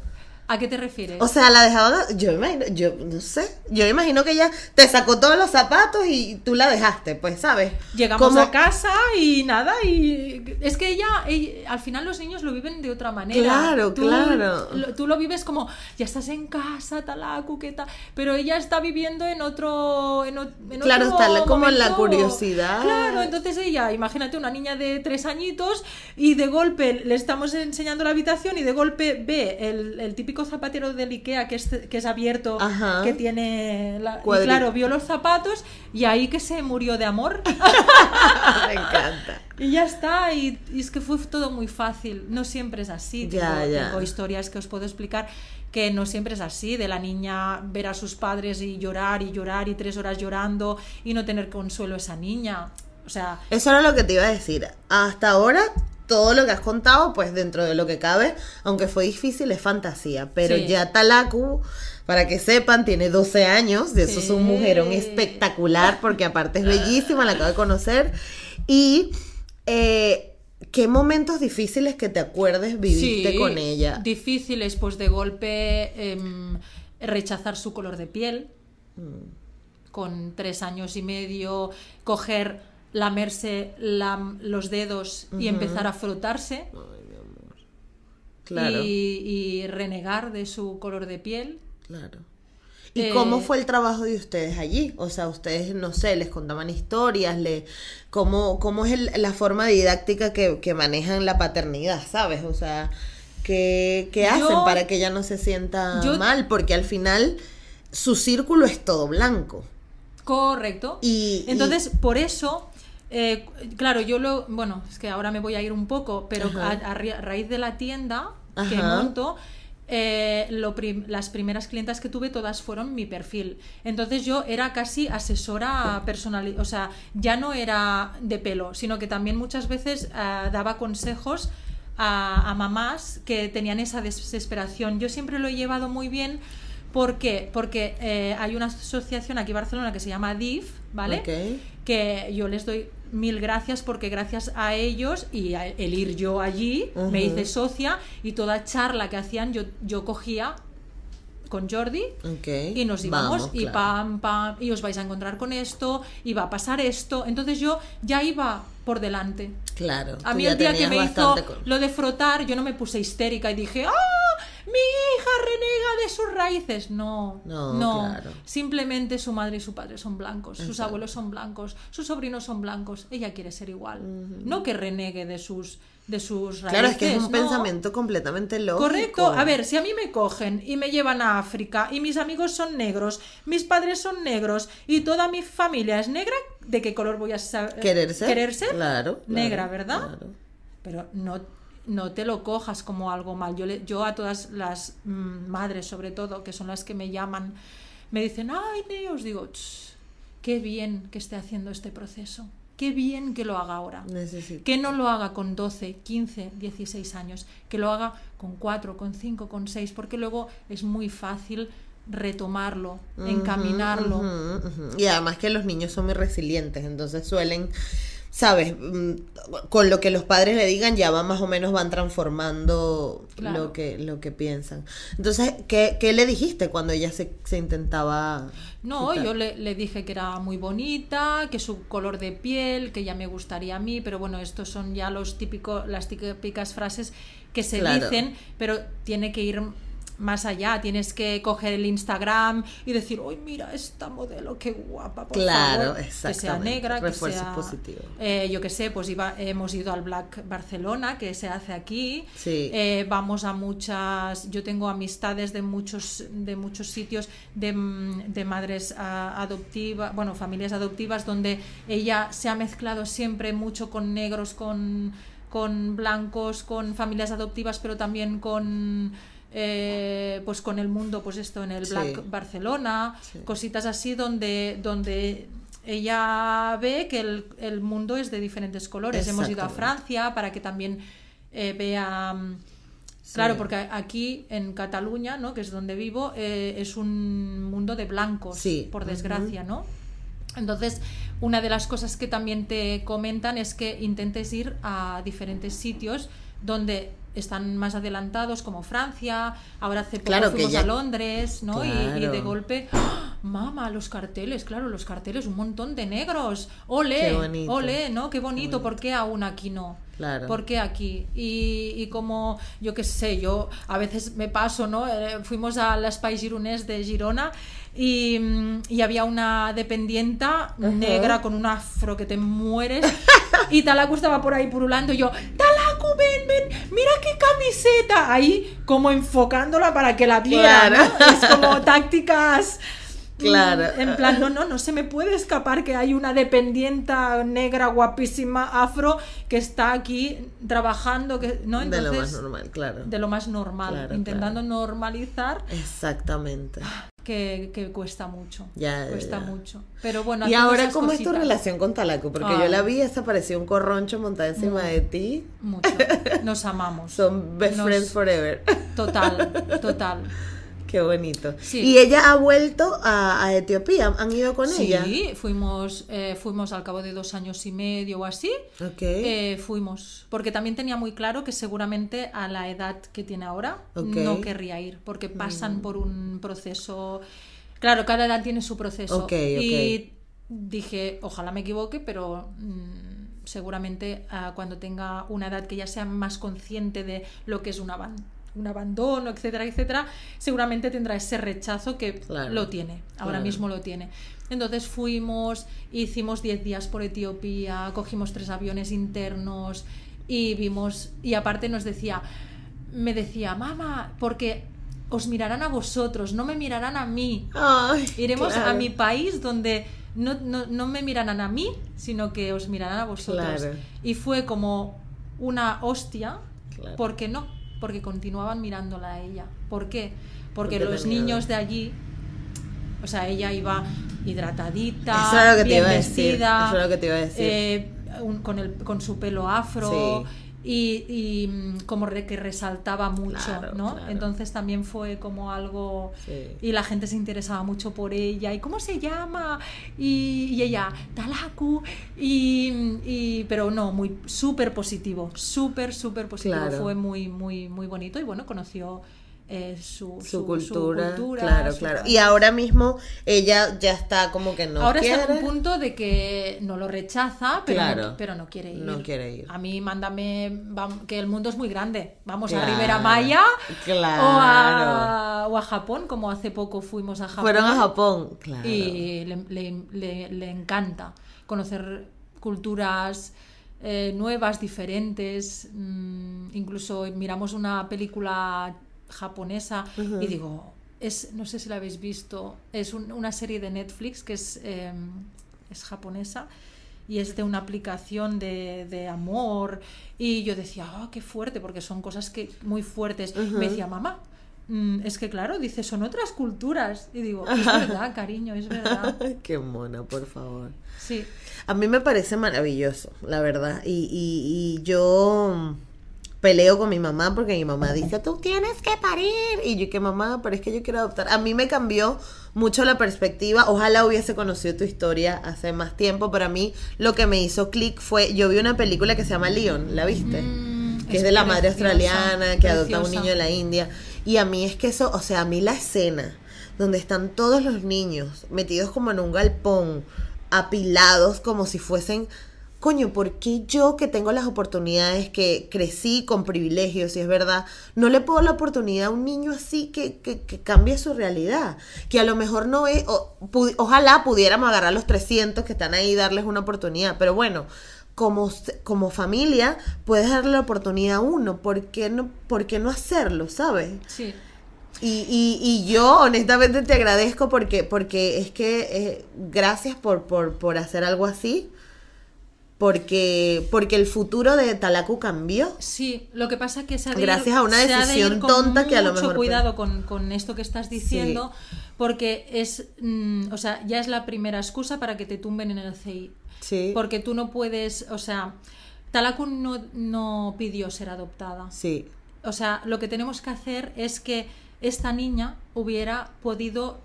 ¿A qué te refieres? O sea, la dejaban, yo imagino, yo no sé, yo imagino que ella te sacó todos los zapatos y tú la dejaste, pues, ¿sabes? Llegamos Como- a casa y nada, y es que ella, ella- al final los niños lo viven de otra manera. Claro, Tú- claro. lo- tú lo vives como, ya estás en casa, talacu, qué tal, pero ella está viviendo en otro, en, o- en Claro, otro está como en la curiosidad. Claro, entonces ella, imagínate una niña de tres añitos y de golpe le estamos enseñando la habitación y de golpe ve el, el típico zapatero del Ikea que es, que es abierto, Ajá. que tiene, la- y claro, vio los zapatos y ahí que se murió de amor. Me encanta. Y ya está, y, y es que fue todo muy fácil. No siempre es así. Ya, tengo, ya. tengo historias que os puedo explicar que no siempre es así, de la niña ver a sus padres y llorar y llorar y tres horas llorando y no tener consuelo esa niña. O sea, Eso era lo que te iba a decir. Hasta ahora, todo lo que has contado, pues dentro de lo que cabe, aunque fue difícil, es fantasía. Pero Sí. ya Talaku, para que sepan, tiene 12 años. De eso es un mujerón espectacular, porque aparte es bellísima, la acabo de conocer. Y. eh, ¿Qué momentos difíciles que te acuerdes viviste sí, con ella? Difíciles, pues de golpe em, rechazar su color de piel. Mm. Con tres años y medio, coger, lamerse la- los dedos y empezar a frotarse. Claro, y, y renegar de su color de piel. claro. ¿Y Eh, cómo fue el trabajo de ustedes allí? O sea, ustedes, no sé, les contaban historias, le, ¿cómo, cómo es el- la forma didáctica que, que manejan la paternidad, sabes? O sea, ¿qué, qué hacen Yo- para que ella no se sienta yo- mal? Porque al final su círculo es todo blanco. Correcto. Y- Entonces, por eso, eh, claro, yo lo. Bueno, es que ahora me voy a ir un poco, pero a, raíz de la tienda que monto. eh, lo prim- las primeras clientas que tuve todas fueron mi perfil entonces yo era casi asesora personal o sea ya no era de pelo sino que también muchas veces ah, daba consejos a, a mamás que tenían esa desesperación yo siempre lo he llevado muy bien ¿Por qué? Porque eh, hay una asociación aquí en Barcelona que se llama DIF, ¿vale? Que yo les doy mil gracias porque gracias a ellos y a el ir yo allí me hice socia y toda charla que hacían yo, yo cogía con Jordi y nos íbamos Vamos, y claro. pam, pam, y os vais a encontrar con esto, y va a pasar esto. Entonces yo ya iba por delante. Claro. A mí el día que me hizo con- lo de frotar, yo no me puse histérica y dije, ¡ah! Mi hija renega de sus raíces. No, No, no. claro. Simplemente su madre y su padre son blancos, sus abuelos son blancos, sus sobrinos son blancos. Ella quiere ser igual. No que renegue de sus, de sus raíces. Claro, es que es un no. pensamiento completamente lógico. Correcto. A ver, si a mí me cogen y me llevan a África y mis amigos son negros, mis padres son negros y toda mi familia es negra, ¿de qué color voy a sa- ¿Querer ser? querer ser? Claro, claro, Negra, ¿verdad? claro. Pero no, no te lo cojas como algo mal. Yo, le- yo a todas las mm, madres, sobre todo, que son las que me llaman, me dicen, ay, ne", os digo, "Ch, qué bien que esté haciendo este proceso. Qué bien que lo haga ahora. Necesito. Que no lo haga con 12, 15, 16 años, que lo haga con 4, con 5, con 6, porque luego es muy fácil retomarlo, encaminarlo. Y además que los niños son muy resilientes, entonces suelen, sabes, Mm, con lo que los padres le digan ya va más o menos van transformando Claro. lo que lo que piensan. Entonces, ¿qué, qué le dijiste cuando ella se, se intentaba? No, quitar? yo le, le dije que era muy bonita, que su color de piel, que ya me gustaría a mí, pero bueno, estos son ya los típicos, las típicas frases que se Claro. dicen, pero tiene que ir más allá, tienes que coger el Instagram y decir, ¡ay, mira esta modelo, qué guapa! Por Claro, favor", Que sea negra, que sea... eh, yo qué sé, pues iba, hemos ido al Black Barcelona, que se hace aquí. Sí. Eh, vamos a muchas... Yo tengo amistades de muchos, de muchos sitios de, de madres ah, adoptivas, bueno, familias adoptivas, donde ella se ha mezclado siempre mucho con negros, con, con blancos, con familias adoptivas, pero también con... eh, pues con el mundo, pues esto en el Sí. Black Barcelona, Sí. cositas así donde, donde ella ve que el, el mundo es de diferentes colores. Hemos ido a. Francia para que también eh, vea... mm, Claro, porque aquí en Cataluña, ¿no? que es donde vivo, eh, es un mundo de blancos, Sí. por desgracia, ¿no? Entonces, una de las cosas que también te comentan es que intentes ir a diferentes sitios donde están más adelantados, como Francia, ahora hace poco Claro, que fuimos ya- a Londres, ¿no? Y- Y, de golpe, ¡ah! mama, los carteles, claro, los carteles, un montón de negros, ole, Qué bonito. ole, ¿no? Qué bonito, ¿por qué aún aquí no? Claro. ¿Por qué aquí? Y, y como, yo qué sé, yo a veces me paso, ¿no? Eh, fuimos a la Spy Gironès de Girona y, mm, y había una dependienta negra con un afro que te mueres y Talaku estaba por ahí purulando y yo, Talaku, ven, ven, mira qué camiseta. Ahí como enfocándola para que la viera, Claro. ¿no? Es como tácticas... mm, Claro. En plan, no, no, no se me puede escapar que hay una dependienta negra guapísima afro que está aquí trabajando, que, ¿no? de lo más Entonces, normal, claro. de lo más normal, Claro, intentando normalizar Exactamente. que, que cuesta mucho. Ya, cuesta ya. mucho. Pero bueno, Y ahora, ¿cómo es tu relación con Talaco? Porque yo la vi, esa parecía un corroncho montado encima de ti. Mucho. Nos amamos. Son best Nos- friends forever. Total, total. Qué bonito. Sí. Y ella ha vuelto a, a Etiopía. ¿Han ido con sí, ella? fuimos, eh, fuimos al cabo de dos años y medio o así. Eh, fuimos, porque también tenía muy claro que seguramente a la edad que tiene ahora. Mm. no querría ir, porque pasan por un proceso. Claro, cada edad tiene su proceso. Y dije, ojalá me equivoque, pero mm, seguramente ah, cuando tenga una edad que ya sea más consciente de lo que es un, aban- un abandono, etcétera, etcétera, seguramente tendrá ese rechazo que Claro, lo tiene, ahora claro. mismo lo tiene. Entonces fuimos, hicimos 10 días por Etiopía, cogimos tres aviones internos y vimos, y aparte nos decía, me decía, mamá, porque os mirarán a vosotros, no me mirarán a mí. Ay, Iremos a mi país donde no, no, no me mirarán a mí, sino que os mirarán a vosotros. Claro. Y fue como una hostia, Claro. ¿por qué no? Porque continuaban mirándola a ella. ¿Por qué? Porque, Porque los niños de allí, o sea, ella iba hidratadita, Eso era lo que te bien iba a decir, vestida, eso era lo que te iba a decir. eh, un- con, el, con su pelo afro. Sí. Y, y, mm, como re- que resaltaba mucho, Claro, ¿no? claro. Entonces también fue como algo Sí. y la gente se interesaba mucho por ella y cómo se llama y, y ella Talaku y, y- pero no muy súper positivo súper súper positivo Claro. fue muy muy muy bonito y bueno conoció eh, su, Su, cultura, cultura, claro, su claro. Y ahora mismo ella ya está como que no ahora quiere. está en un punto de que no lo rechaza pero, Claro. no, pero no quiere ir No quiere ir. a mí mándame que el mundo es muy grande vamos a. Rivera Maya Claro. o, a, o a Japón como hace poco fuimos a Japón Fueron a Japón, claro. y le, le- le- le encanta conocer culturas eh, nuevas, diferentes. mm, incluso miramos una película japonesa y digo, es, no sé si la habéis visto, es un- una serie de Netflix que es, eh, es japonesa y es de una aplicación de, de amor y yo decía, ah, qué fuerte, porque son cosas que muy fuertes. Me decía, mamá, mm, es que claro, dice, son otras culturas. Y digo, es verdad, cariño, es verdad. Qué mona, por favor. Sí, A mí me parece maravilloso, la verdad. Y, y, y yo peleo con mi mamá porque mi mamá dice, tú tienes que parir. Y yo que mamá, pero es que yo quiero adoptar. A mí me cambió mucho la perspectiva. Ojalá hubiese conocido tu historia hace más tiempo. Pero a mí lo que me hizo clic fue, yo vi una película que se llama Leon, ¿la viste? Mm, que es es de la madre preciosa, australiana que adopta a un niño de la India. Y a mí es que eso, o sea, a mí la escena donde están todos los niños metidos como en un galpón, apilados como si fuesen coño, ¿por qué yo que tengo las oportunidades, que crecí con privilegios, si es verdad, no le puedo la oportunidad a un niño así que, que, que cambie su realidad? Que a lo mejor no es, o- pu- ojalá pudiéramos agarrar los 300 que están ahí y darles una oportunidad, pero bueno. Como, como familia, puedes darle la oportunidad a uno. ¿Por qué no, por qué no hacerlo, sabes? Sí. Y, y, y yo honestamente te agradezco porque, porque es que eh, gracias por, por, por hacer algo así. Porque, porque el futuro de Talacu cambió. Sí, lo que pasa es que se ha de ir- Gracias a una de decisión tonta que a lo mucho mejor- cuidado con, con esto que estás diciendo, porque es, mm, o sea, ya es la primera excusa para que te tumben en el CI. Sí. Porque tú no puedes, o sea, Talaku no, no pidió ser adoptada. Sí. O sea, lo que tenemos que hacer es que esta niña hubiera podido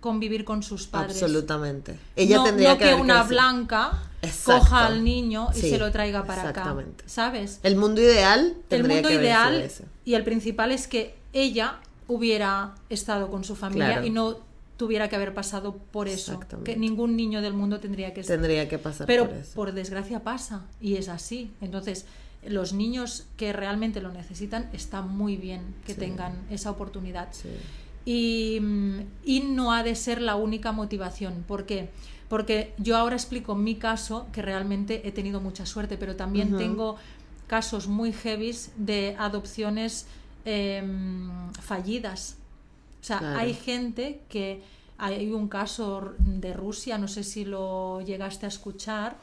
convivir con sus padres. Absolutamente. Ella no, tendría no que, haber una blanca Exacto. coja al niño y Sí, se lo traiga para acá. exactamente. ¿Sabes? El mundo ideal El mundo que ideal ese. y el principal es que ella hubiera estado con su familia Claro. y no tuviera que haber pasado por eso. Que ningún niño del mundo tendría que. Tendría que pasar Pero por eso. por desgracia pasa y es así. Entonces, los niños que realmente lo necesitan está muy bien que Sí. tengan esa oportunidad. Sí. Y, mm, y no ha de ser la única motivación. ¿Por qué? Porque yo ahora explico mi caso, que realmente he tenido mucha suerte, pero también tengo casos muy heavies de adopciones em, fallidas. O sea, Claro. hay gente que hay un caso de Rusia, no sé si lo llegaste a escuchar,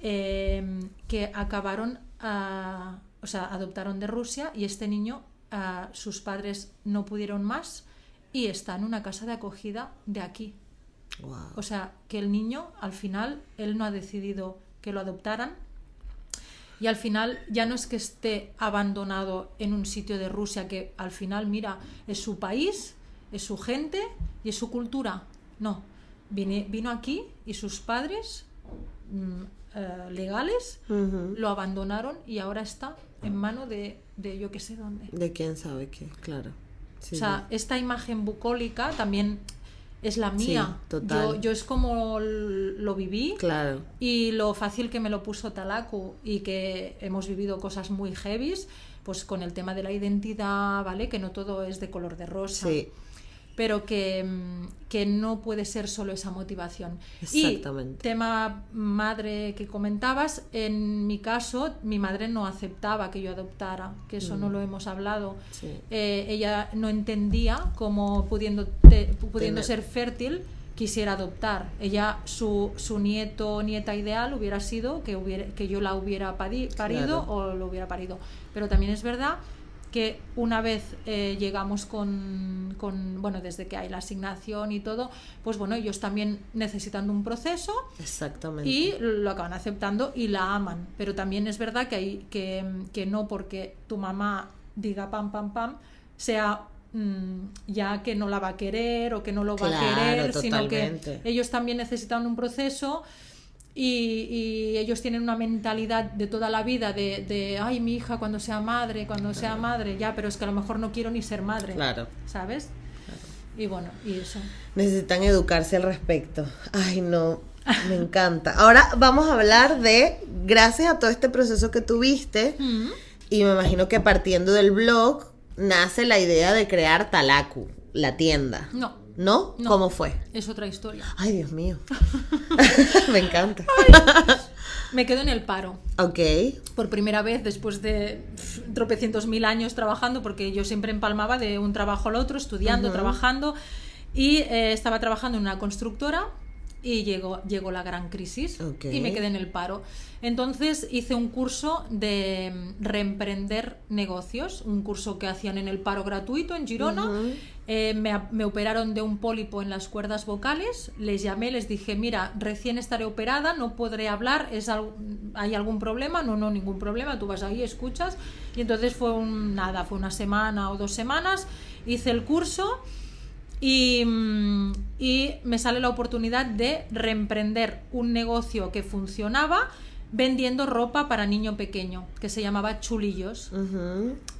em, que acabaron, a- o sea, adoptaron de Rusia y este niño, ah, sus padres no pudieron más y está en una casa de acogida de aquí. Wow. O sea, que el niño, al final, él no ha decidido que lo adoptaran. Y al final ya no es que esté abandonado en un sitio de Rusia, que al final, mira, es su país, es su gente y es su cultura. No, vine- vino aquí y sus padres mm, eh, legales Ujú. lo abandonaron y ahora está en mano de, de yo que sé dónde. De quién sabe qué, claro. Sí, O sea, esta imagen bucólica también es la mía. total. Yo, yo es como lo viví claro. y lo fácil que me lo puso Talaku y que hemos vivido cosas muy heavies, pues con el tema de la identidad, ¿vale? Que no todo es de color de rosa. Sí, Pero que, mm, que no puede ser solo esa motivación. Exactamente. Y tema madre que comentabas, en mi caso, mi madre no aceptaba que yo adoptara, que eso no lo hemos hablado. Mm. sí. Eh, ella no entendía cómo pudiendo, te- pudiendo Tener- ser fértil quisiera adoptar. Ella, su, su nieto o nieta ideal hubiera sido que, hubiera, que yo la hubiera pari- parido Claro. o lo hubiera parido. Pero también es verdad que una vez eh, llegamos con, con, bueno, desde que hay la asignación y todo, pues bueno, ellos también necesitando un proceso, Exactamente. y lo acaban aceptando y la aman. Pero también es verdad que, hay, que, que no porque tu mamá diga pam, pam, pam, sea mm, ya que no la va a querer o que no lo va a querer, sino que ellos también necesitan un proceso. Y, y ellos tienen una mentalidad de toda la vida de, de, ay, mi hija cuando sea madre, cuando sea madre, ya, pero es que a lo mejor no quiero ni ser madre, Claro. ¿sabes? Y bueno, y eso. Necesitan educarse al respecto. Ay, no. Me encanta. Ahora vamos a hablar de, gracias a todo este proceso que tuviste, Mm. y me imagino que partiendo del blog, nace la idea de crear Talaku, la tienda. No, ¿No? No. ¿Cómo fue? es otra historia. Ay, Dios mío. me encanta. Me quedo en el paro. Ok. por primera vez después de tropecientos mil años trabajando, porque yo siempre empalmaba de un trabajo al otro, estudiando, trabajando, y eh, estaba trabajando en una constructora y llegó, llegó la gran crisis y me quedé en el paro. Entonces hice un curso de reemprender negocios, un curso que hacían en el paro gratuito en Girona. Eh, me, me operaron de un pólipo en las cuerdas vocales, les llamé, les dije, mira, recién estaré operada, no podré hablar, ¿es algo- ¿hay algún problema? No, no, ningún problema, tú vas ahí, escuchas. Y entonces fue un, nada, fue una semana o dos semanas, hice el curso y, mm, y me sale la oportunidad de reemprender un negocio que funcionaba vendiendo ropa para niño pequeño, que se llamaba Chulillos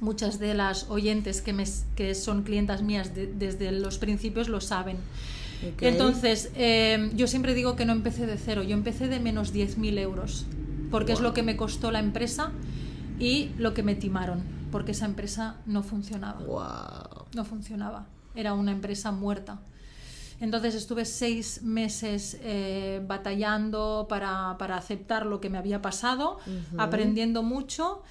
muchas de las oyentes que, me, que son clientas mías de- desde los principios lo saben. Entonces, eh, yo siempre digo que no empecé de cero, yo empecé de menos 10.000 euros. porque es lo que me costó la empresa y lo que me timaron, porque esa empresa no funcionaba. Wow. No funcionaba. Era una empresa muerta. Entonces estuve seis meses eh, batallando para, para aceptar lo que me había pasado, aprendiendo mucho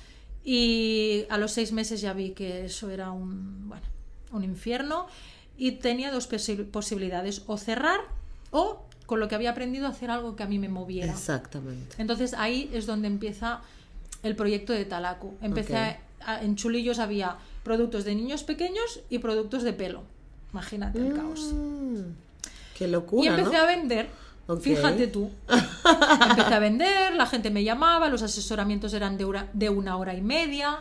y a los seis meses ya vi que eso era un, bueno, un infierno y tenía dos posi- posibilidades, o cerrar o con lo que había aprendido hacer algo que a mí me moviera. Exactamente. Entonces ahí es donde empieza el proyecto de Talaku. Empecé a- en Chulillos había productos de niños pequeños y productos de pelo. Imagínate el caos. Mm, qué locura, Y empecé ¿no? a vender. Fíjate tú. empecé a vender, la gente me llamaba, los asesoramientos eran de, hora- de una hora y media.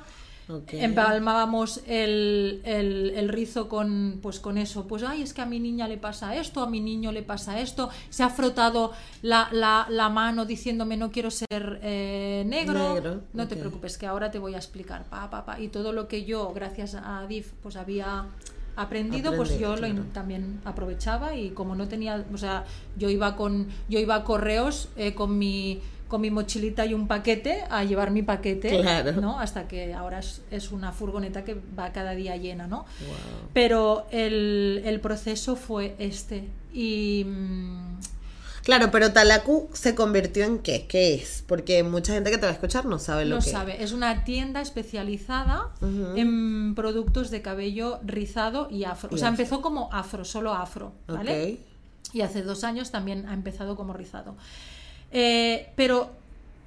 Ok. Empalmábamos el, el- el rizo con, pues con eso. Pues, ay, es que a mi niña le pasa esto, a mi niño le pasa esto. Se ha frotado la, la- la mano diciéndome no quiero ser eh, negro. Negro, No te preocupes, que ahora te voy a explicar. Pa, pa, pa. Y todo lo que yo, gracias a DIF, pues había aprendido, pues yo lo también aprovechaba y como no tenía, o sea, yo iba con, yo iba a correos eh, con mi con mi mochilita y un paquete a llevar mi paquete, Claro. ¿no? Hasta que ahora es, es una furgoneta que va cada día llena, ¿no? Wow. Pero el, el proceso fue este. Y mm, Claro, pero Talaku se convirtió en qué? ¿Qué es? Porque mucha gente que te va a escuchar no sabe lo no que sabe, es una tienda especializada en productos de cabello rizado y afro. Y o sea, afro. empezó como afro, solo afro, ¿vale? Y hace dos años también ha empezado como rizado. Eh, pero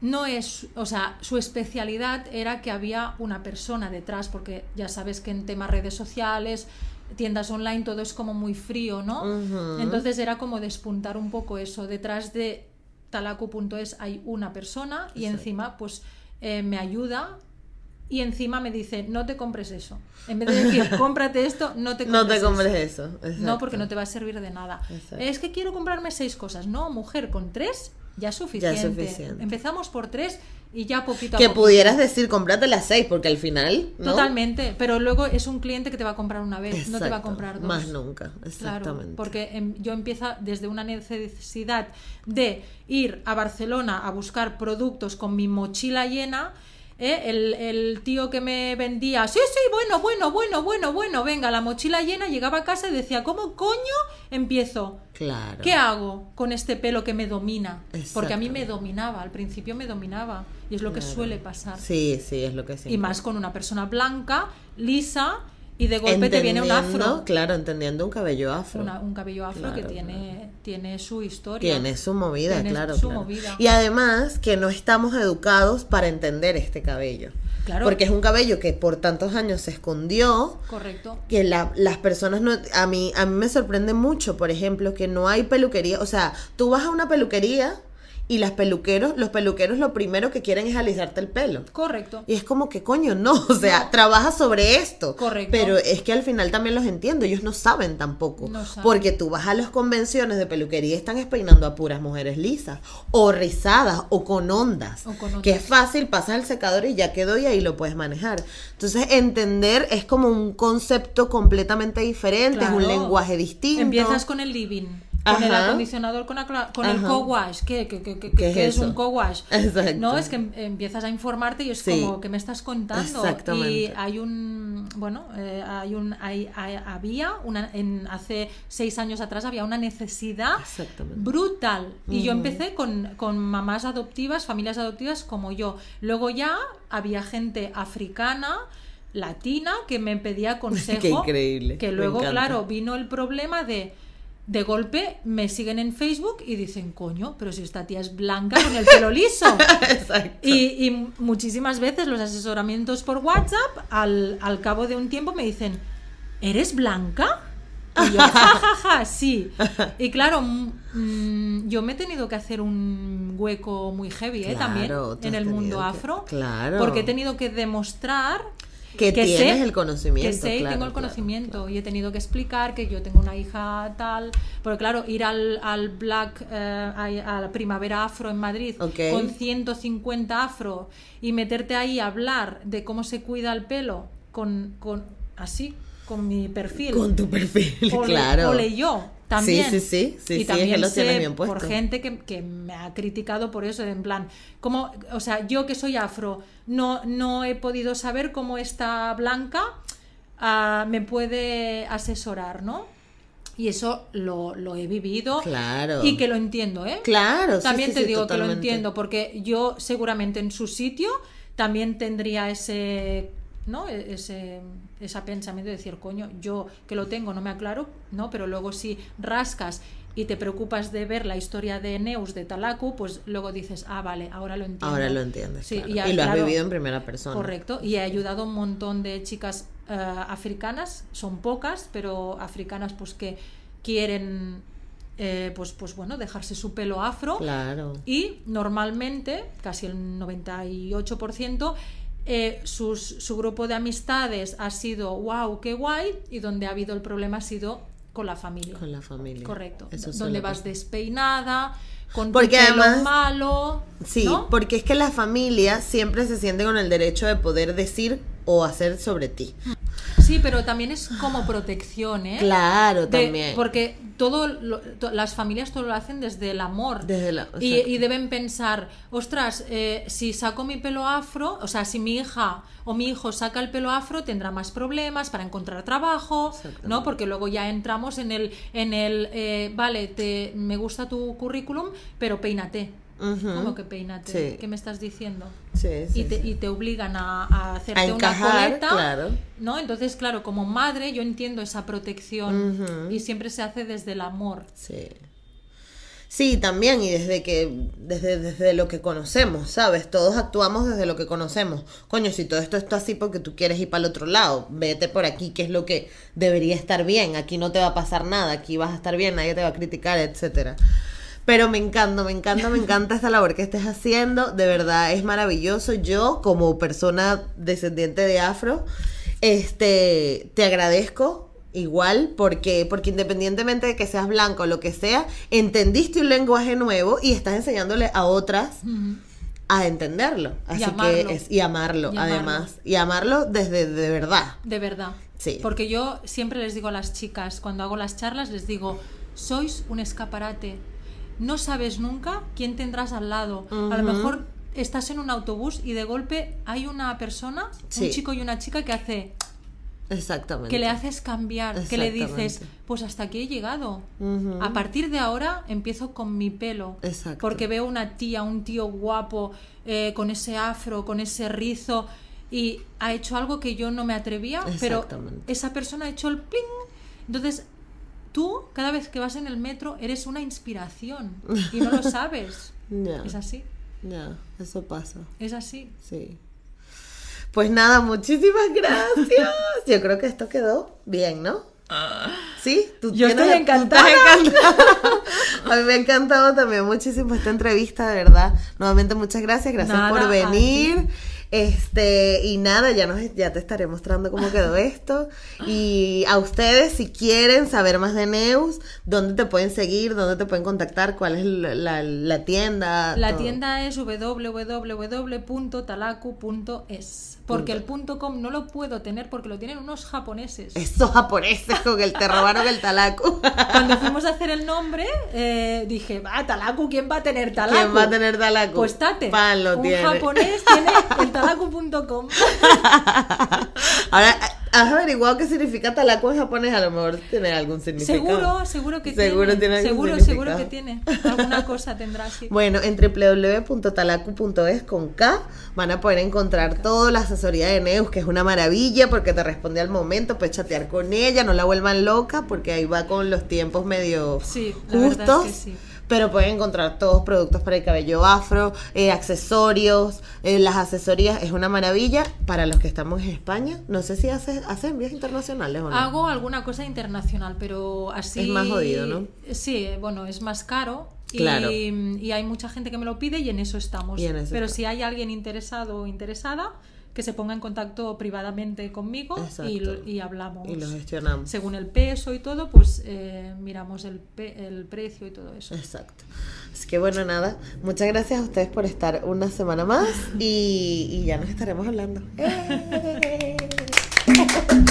no es, o sea, su especialidad era que había una persona detrás, porque ya sabes que en temas redes sociales, tiendas online, todo es como muy frío, ¿no? Entonces era como despuntar un poco eso. Detrás de talaku.es hay una persona y encima pues eh, me ayuda y encima me dice, no te compres eso. En vez de decir, cómprate esto, no te compres No te eso". compres eso. No, exacto. porque no te va a servir de nada. Exacto. Es que quiero comprarme seis cosas. No, mujer, con tres ya es suficiente. suficiente. Empezamos por tres y ya poquito a Que poquito. pudieras decir, cómprate las seis, porque al final. ¿no? Totalmente, pero luego es un cliente que te va a comprar una vez, no te va a comprar dos. Más nunca, Claro, exactamente. porque em, yo empiezo desde una necesidad de ir a Barcelona a buscar productos con mi mochila llena. ¿Eh? El, el tío que me vendía, sí, sí, bueno, bueno, bueno, bueno, bueno, venga, la mochila llena, llegaba a casa y decía, ¿cómo coño empiezo? Claro. ¿Qué hago con este pelo que me domina? Porque a mí me dominaba, al principio me dominaba, y es lo que suele pasar. Sí, sí, es lo que siempre. Y más con una persona blanca, lisa, y de golpe te viene un afro. Claro, entendiendo un cabello afro. Una- un cabello afro que Claro, tiene, tiene su historia. Tiene su movida, Tiene claro. su claro. movida. Y además que no estamos educados para entender este cabello. Claro. Porque es un cabello que por tantos años se escondió, Correcto. que la- las personas no... A mí, a mí me sorprende mucho, por ejemplo, que no hay peluquería. O sea, tú vas a una peluquería y las peluqueros, los peluqueros lo primero que quieren es alisarte el pelo. Correcto. Y es como que coño, no, o sea, trabaja sobre esto. Correcto. Pero es que al final también los entiendo, ellos no saben tampoco. No saben. Porque tú vas a las convenciones de peluquería y están peinando a puras mujeres lisas, o rizadas, o con ondas. O con ondas. Que es fácil, pasas el secador y ya quedó y ahí lo puedes manejar. Entonces, entender es como un concepto completamente diferente, es un lenguaje distinto. Empiezas con el living, con el acondicionador, con, acla- con el co-wash. ¿Qué, qué, qué, qué- ¿Qué es un co-wash? No, es que em- empiezas a informarte y es Sí. como que me estás contando. Exactamente. Y hay un, bueno, eh, hay un, hay, hay- había una, en, hace seis años atrás había una necesidad brutal. Y yo empecé con, con mamás adoptivas, familias adoptivas como yo. Luego ya había gente africana, latina, que me pedía consejo. Qué increíble, Que luego, claro, vino el problema de. De golpe me siguen en Facebook y dicen, coño, pero si esta tía es blanca con el pelo liso. Exacto. Y, y muchísimas veces los asesoramientos por WhatsApp, al, al cabo de un tiempo me dicen, ¿eres blanca? Y yo, ja, ja, ja, sí. Y claro, mm, mm, yo me he tenido que hacer un hueco muy heavy, ¿eh? Claro, También en el mundo que- afro. claro. Porque he tenido que demostrar Que tienes el conocimiento, Que sé claro, tengo el claro, conocimiento. Y he tenido que explicar que yo tengo una hija tal. Porque claro, ir al, al Black, eh, a, la Primavera Afro en Madrid Ok. con 150 afro y meterte ahí a hablar de cómo se cuida el pelo con, con así, con mi perfil. Con tu perfil, Ole- claro. ole yo, También. Sí, sí, sí, sí, y es también que lo tienes sé bien por gente que, que me ha criticado por eso, en plan, como, o sea, yo que soy afro, no, no he podido saber cómo esta blanca ah, me puede asesorar, ¿no? Y eso lo, lo he vivido Claro. y que lo entiendo, ¿eh? Claro, sí, También sí, te sí, digo que lo entiendo, porque yo seguramente en su sitio también tendría ese, ¿no? E- Ese, ese pensamiento de decir, coño, yo que lo tengo no me aclaro, ¿no? Pero luego si rascas y te preocupas de ver la historia de Neus de Talaku, pues luego dices, ah, vale, ahora lo entiendo. Ahora lo entiendes. Sí, claro. y, y, lo has claro, vivido en primera persona. Correcto, y he ayudado a un montón de chicas eh, africanas, son pocas, pero africanas pues que quieren, eh, pues, pues bueno, dejarse su pelo afro. Claro. Y normalmente, casi el 98%, eh, sus, su grupo de amistades ha sido wow, qué guay, y donde ha habido el problema ha sido con la familia. Con la familia. Correcto. Eso donde vas despeinada, con Porque tu pelo además- malo. Sí, ¿no? porque es que la familia siempre se siente con el derecho de poder decir o hacer sobre ti. Sí, pero también es como protección, ¿eh? Claro, De- también. Porque todo lo- to- las familias todo lo hacen desde el amor. Desde la- y, y deben pensar, ostras, eh, si saco mi pelo afro, o sea, si mi hija o mi hijo saca el pelo afro, tendrá más problemas para encontrar trabajo. ¿no? Porque luego ya entramos en el, en el eh, vale, te, me gusta tu currículum, pero peínate. ¿Cómo que peínate? Sí. ¿Qué me estás diciendo? Sí, sí, y, te, sí. y te obligan a, a hacerte A una coleta, claro. ¿no? Entonces, claro, como madre yo entiendo esa protección y siempre se hace desde el amor. Sí. Sí, también, y desde que, desde, desde lo que conocemos, ¿sabes? Todos actuamos desde lo que conocemos. Coño, si todo esto está así porque tú quieres ir para el otro lado, vete por aquí, que es lo que debería estar bien. Aquí no te va a pasar nada, aquí vas a estar bien, nadie te va a criticar, etcétera. Pero me encanta, me encanta, me encanta esta labor que estés haciendo. De verdad, es maravilloso. Yo, como persona descendiente de afro, este, te agradezco igual porque, porque independientemente de que seas blanco o lo que sea, entendiste un lenguaje nuevo y estás enseñándole a otras a entenderlo. Así amarlo. que es, y amarlo, Y amarlo. además. Y amarlo desde de verdad. De verdad. Sí. Porque yo siempre les digo a las chicas, cuando hago las charlas, les digo, sois un escaparate. No sabes nunca quién tendrás al lado. A lo mejor estás en un autobús y de golpe hay una persona, Sí. un chico y una chica que hace Exactamente. que le haces cambiar, que le dices, pues hasta aquí he llegado. A partir de ahora empiezo con mi pelo. Exacto. Porque veo una tía, un tío guapo, eh, con ese afro, con ese rizo, y ha hecho algo que yo no me atrevía, pero esa persona ha hecho el pling. Entonces, tú, cada vez que vas en el metro, eres una inspiración. Y no lo sabes. Ya, Es así, ya, eso pasa. es así. Sí. Pues nada, muchísimas gracias. Yo creo que esto quedó bien, ¿no? Sí, tú Yo estoy encantada. encantada. A mí me ha encantado también muchísimo esta entrevista, de verdad. Nuevamente muchas gracias, gracias Nada, por venir. Este, y nada, ya nos ya te estaré mostrando cómo quedó esto. Y a ustedes, si quieren saber más de Neus, dónde te pueden seguir, dónde te pueden contactar, cuál es la, la- la tienda. La todo. tienda es www.talaku.es. Porque el punto .com no lo puedo tener porque lo tienen unos japoneses. Esos japoneses con el te robaron el talaco. Cuando fuimos a hacer el nombre, eh, dije, va, Talaku, ¿quién va a tener Talaku? ¿Quién va a tener talaco? Pues Tate. Pan lo un tiene. japonés tiene el talaku.com. Ahora, ¿has averiguado qué significa talaco en japonés? A lo mejor tiene algún significado. Seguro, seguro que Seguro tiene. tiene algún seguro, seguro que tiene. Alguna cosa tendrá así. Bueno, en www.talacu.es con K van a poder encontrar toda la asesoría de Neus, que es una maravilla porque te responde al momento, puedes chatear con ella, no la vuelvan loca porque ahí va con los tiempos medio Sí, la verdad justos. es que sí. Pero pueden encontrar todos productos para el cabello afro, eh, accesorios, eh, las asesorías es una maravilla para los que estamos en España. No sé si haces haces envíos internacionales o no. Hago alguna cosa internacional, pero así. Es más jodido, ¿no? Sí, bueno, es más caro. y- Claro. Y, hay mucha gente que me lo pide y en eso estamos. Y en eso pero está. si hay alguien interesado o interesada, que se ponga en contacto privadamente conmigo y, hablamos. Y lo gestionamos. Según el peso y todo, pues eh, miramos el, pe- el precio y todo eso. Exacto. Así que bueno, nada. Muchas gracias a ustedes por estar una semana más y, y ya nos estaremos hablando. ¡Eh!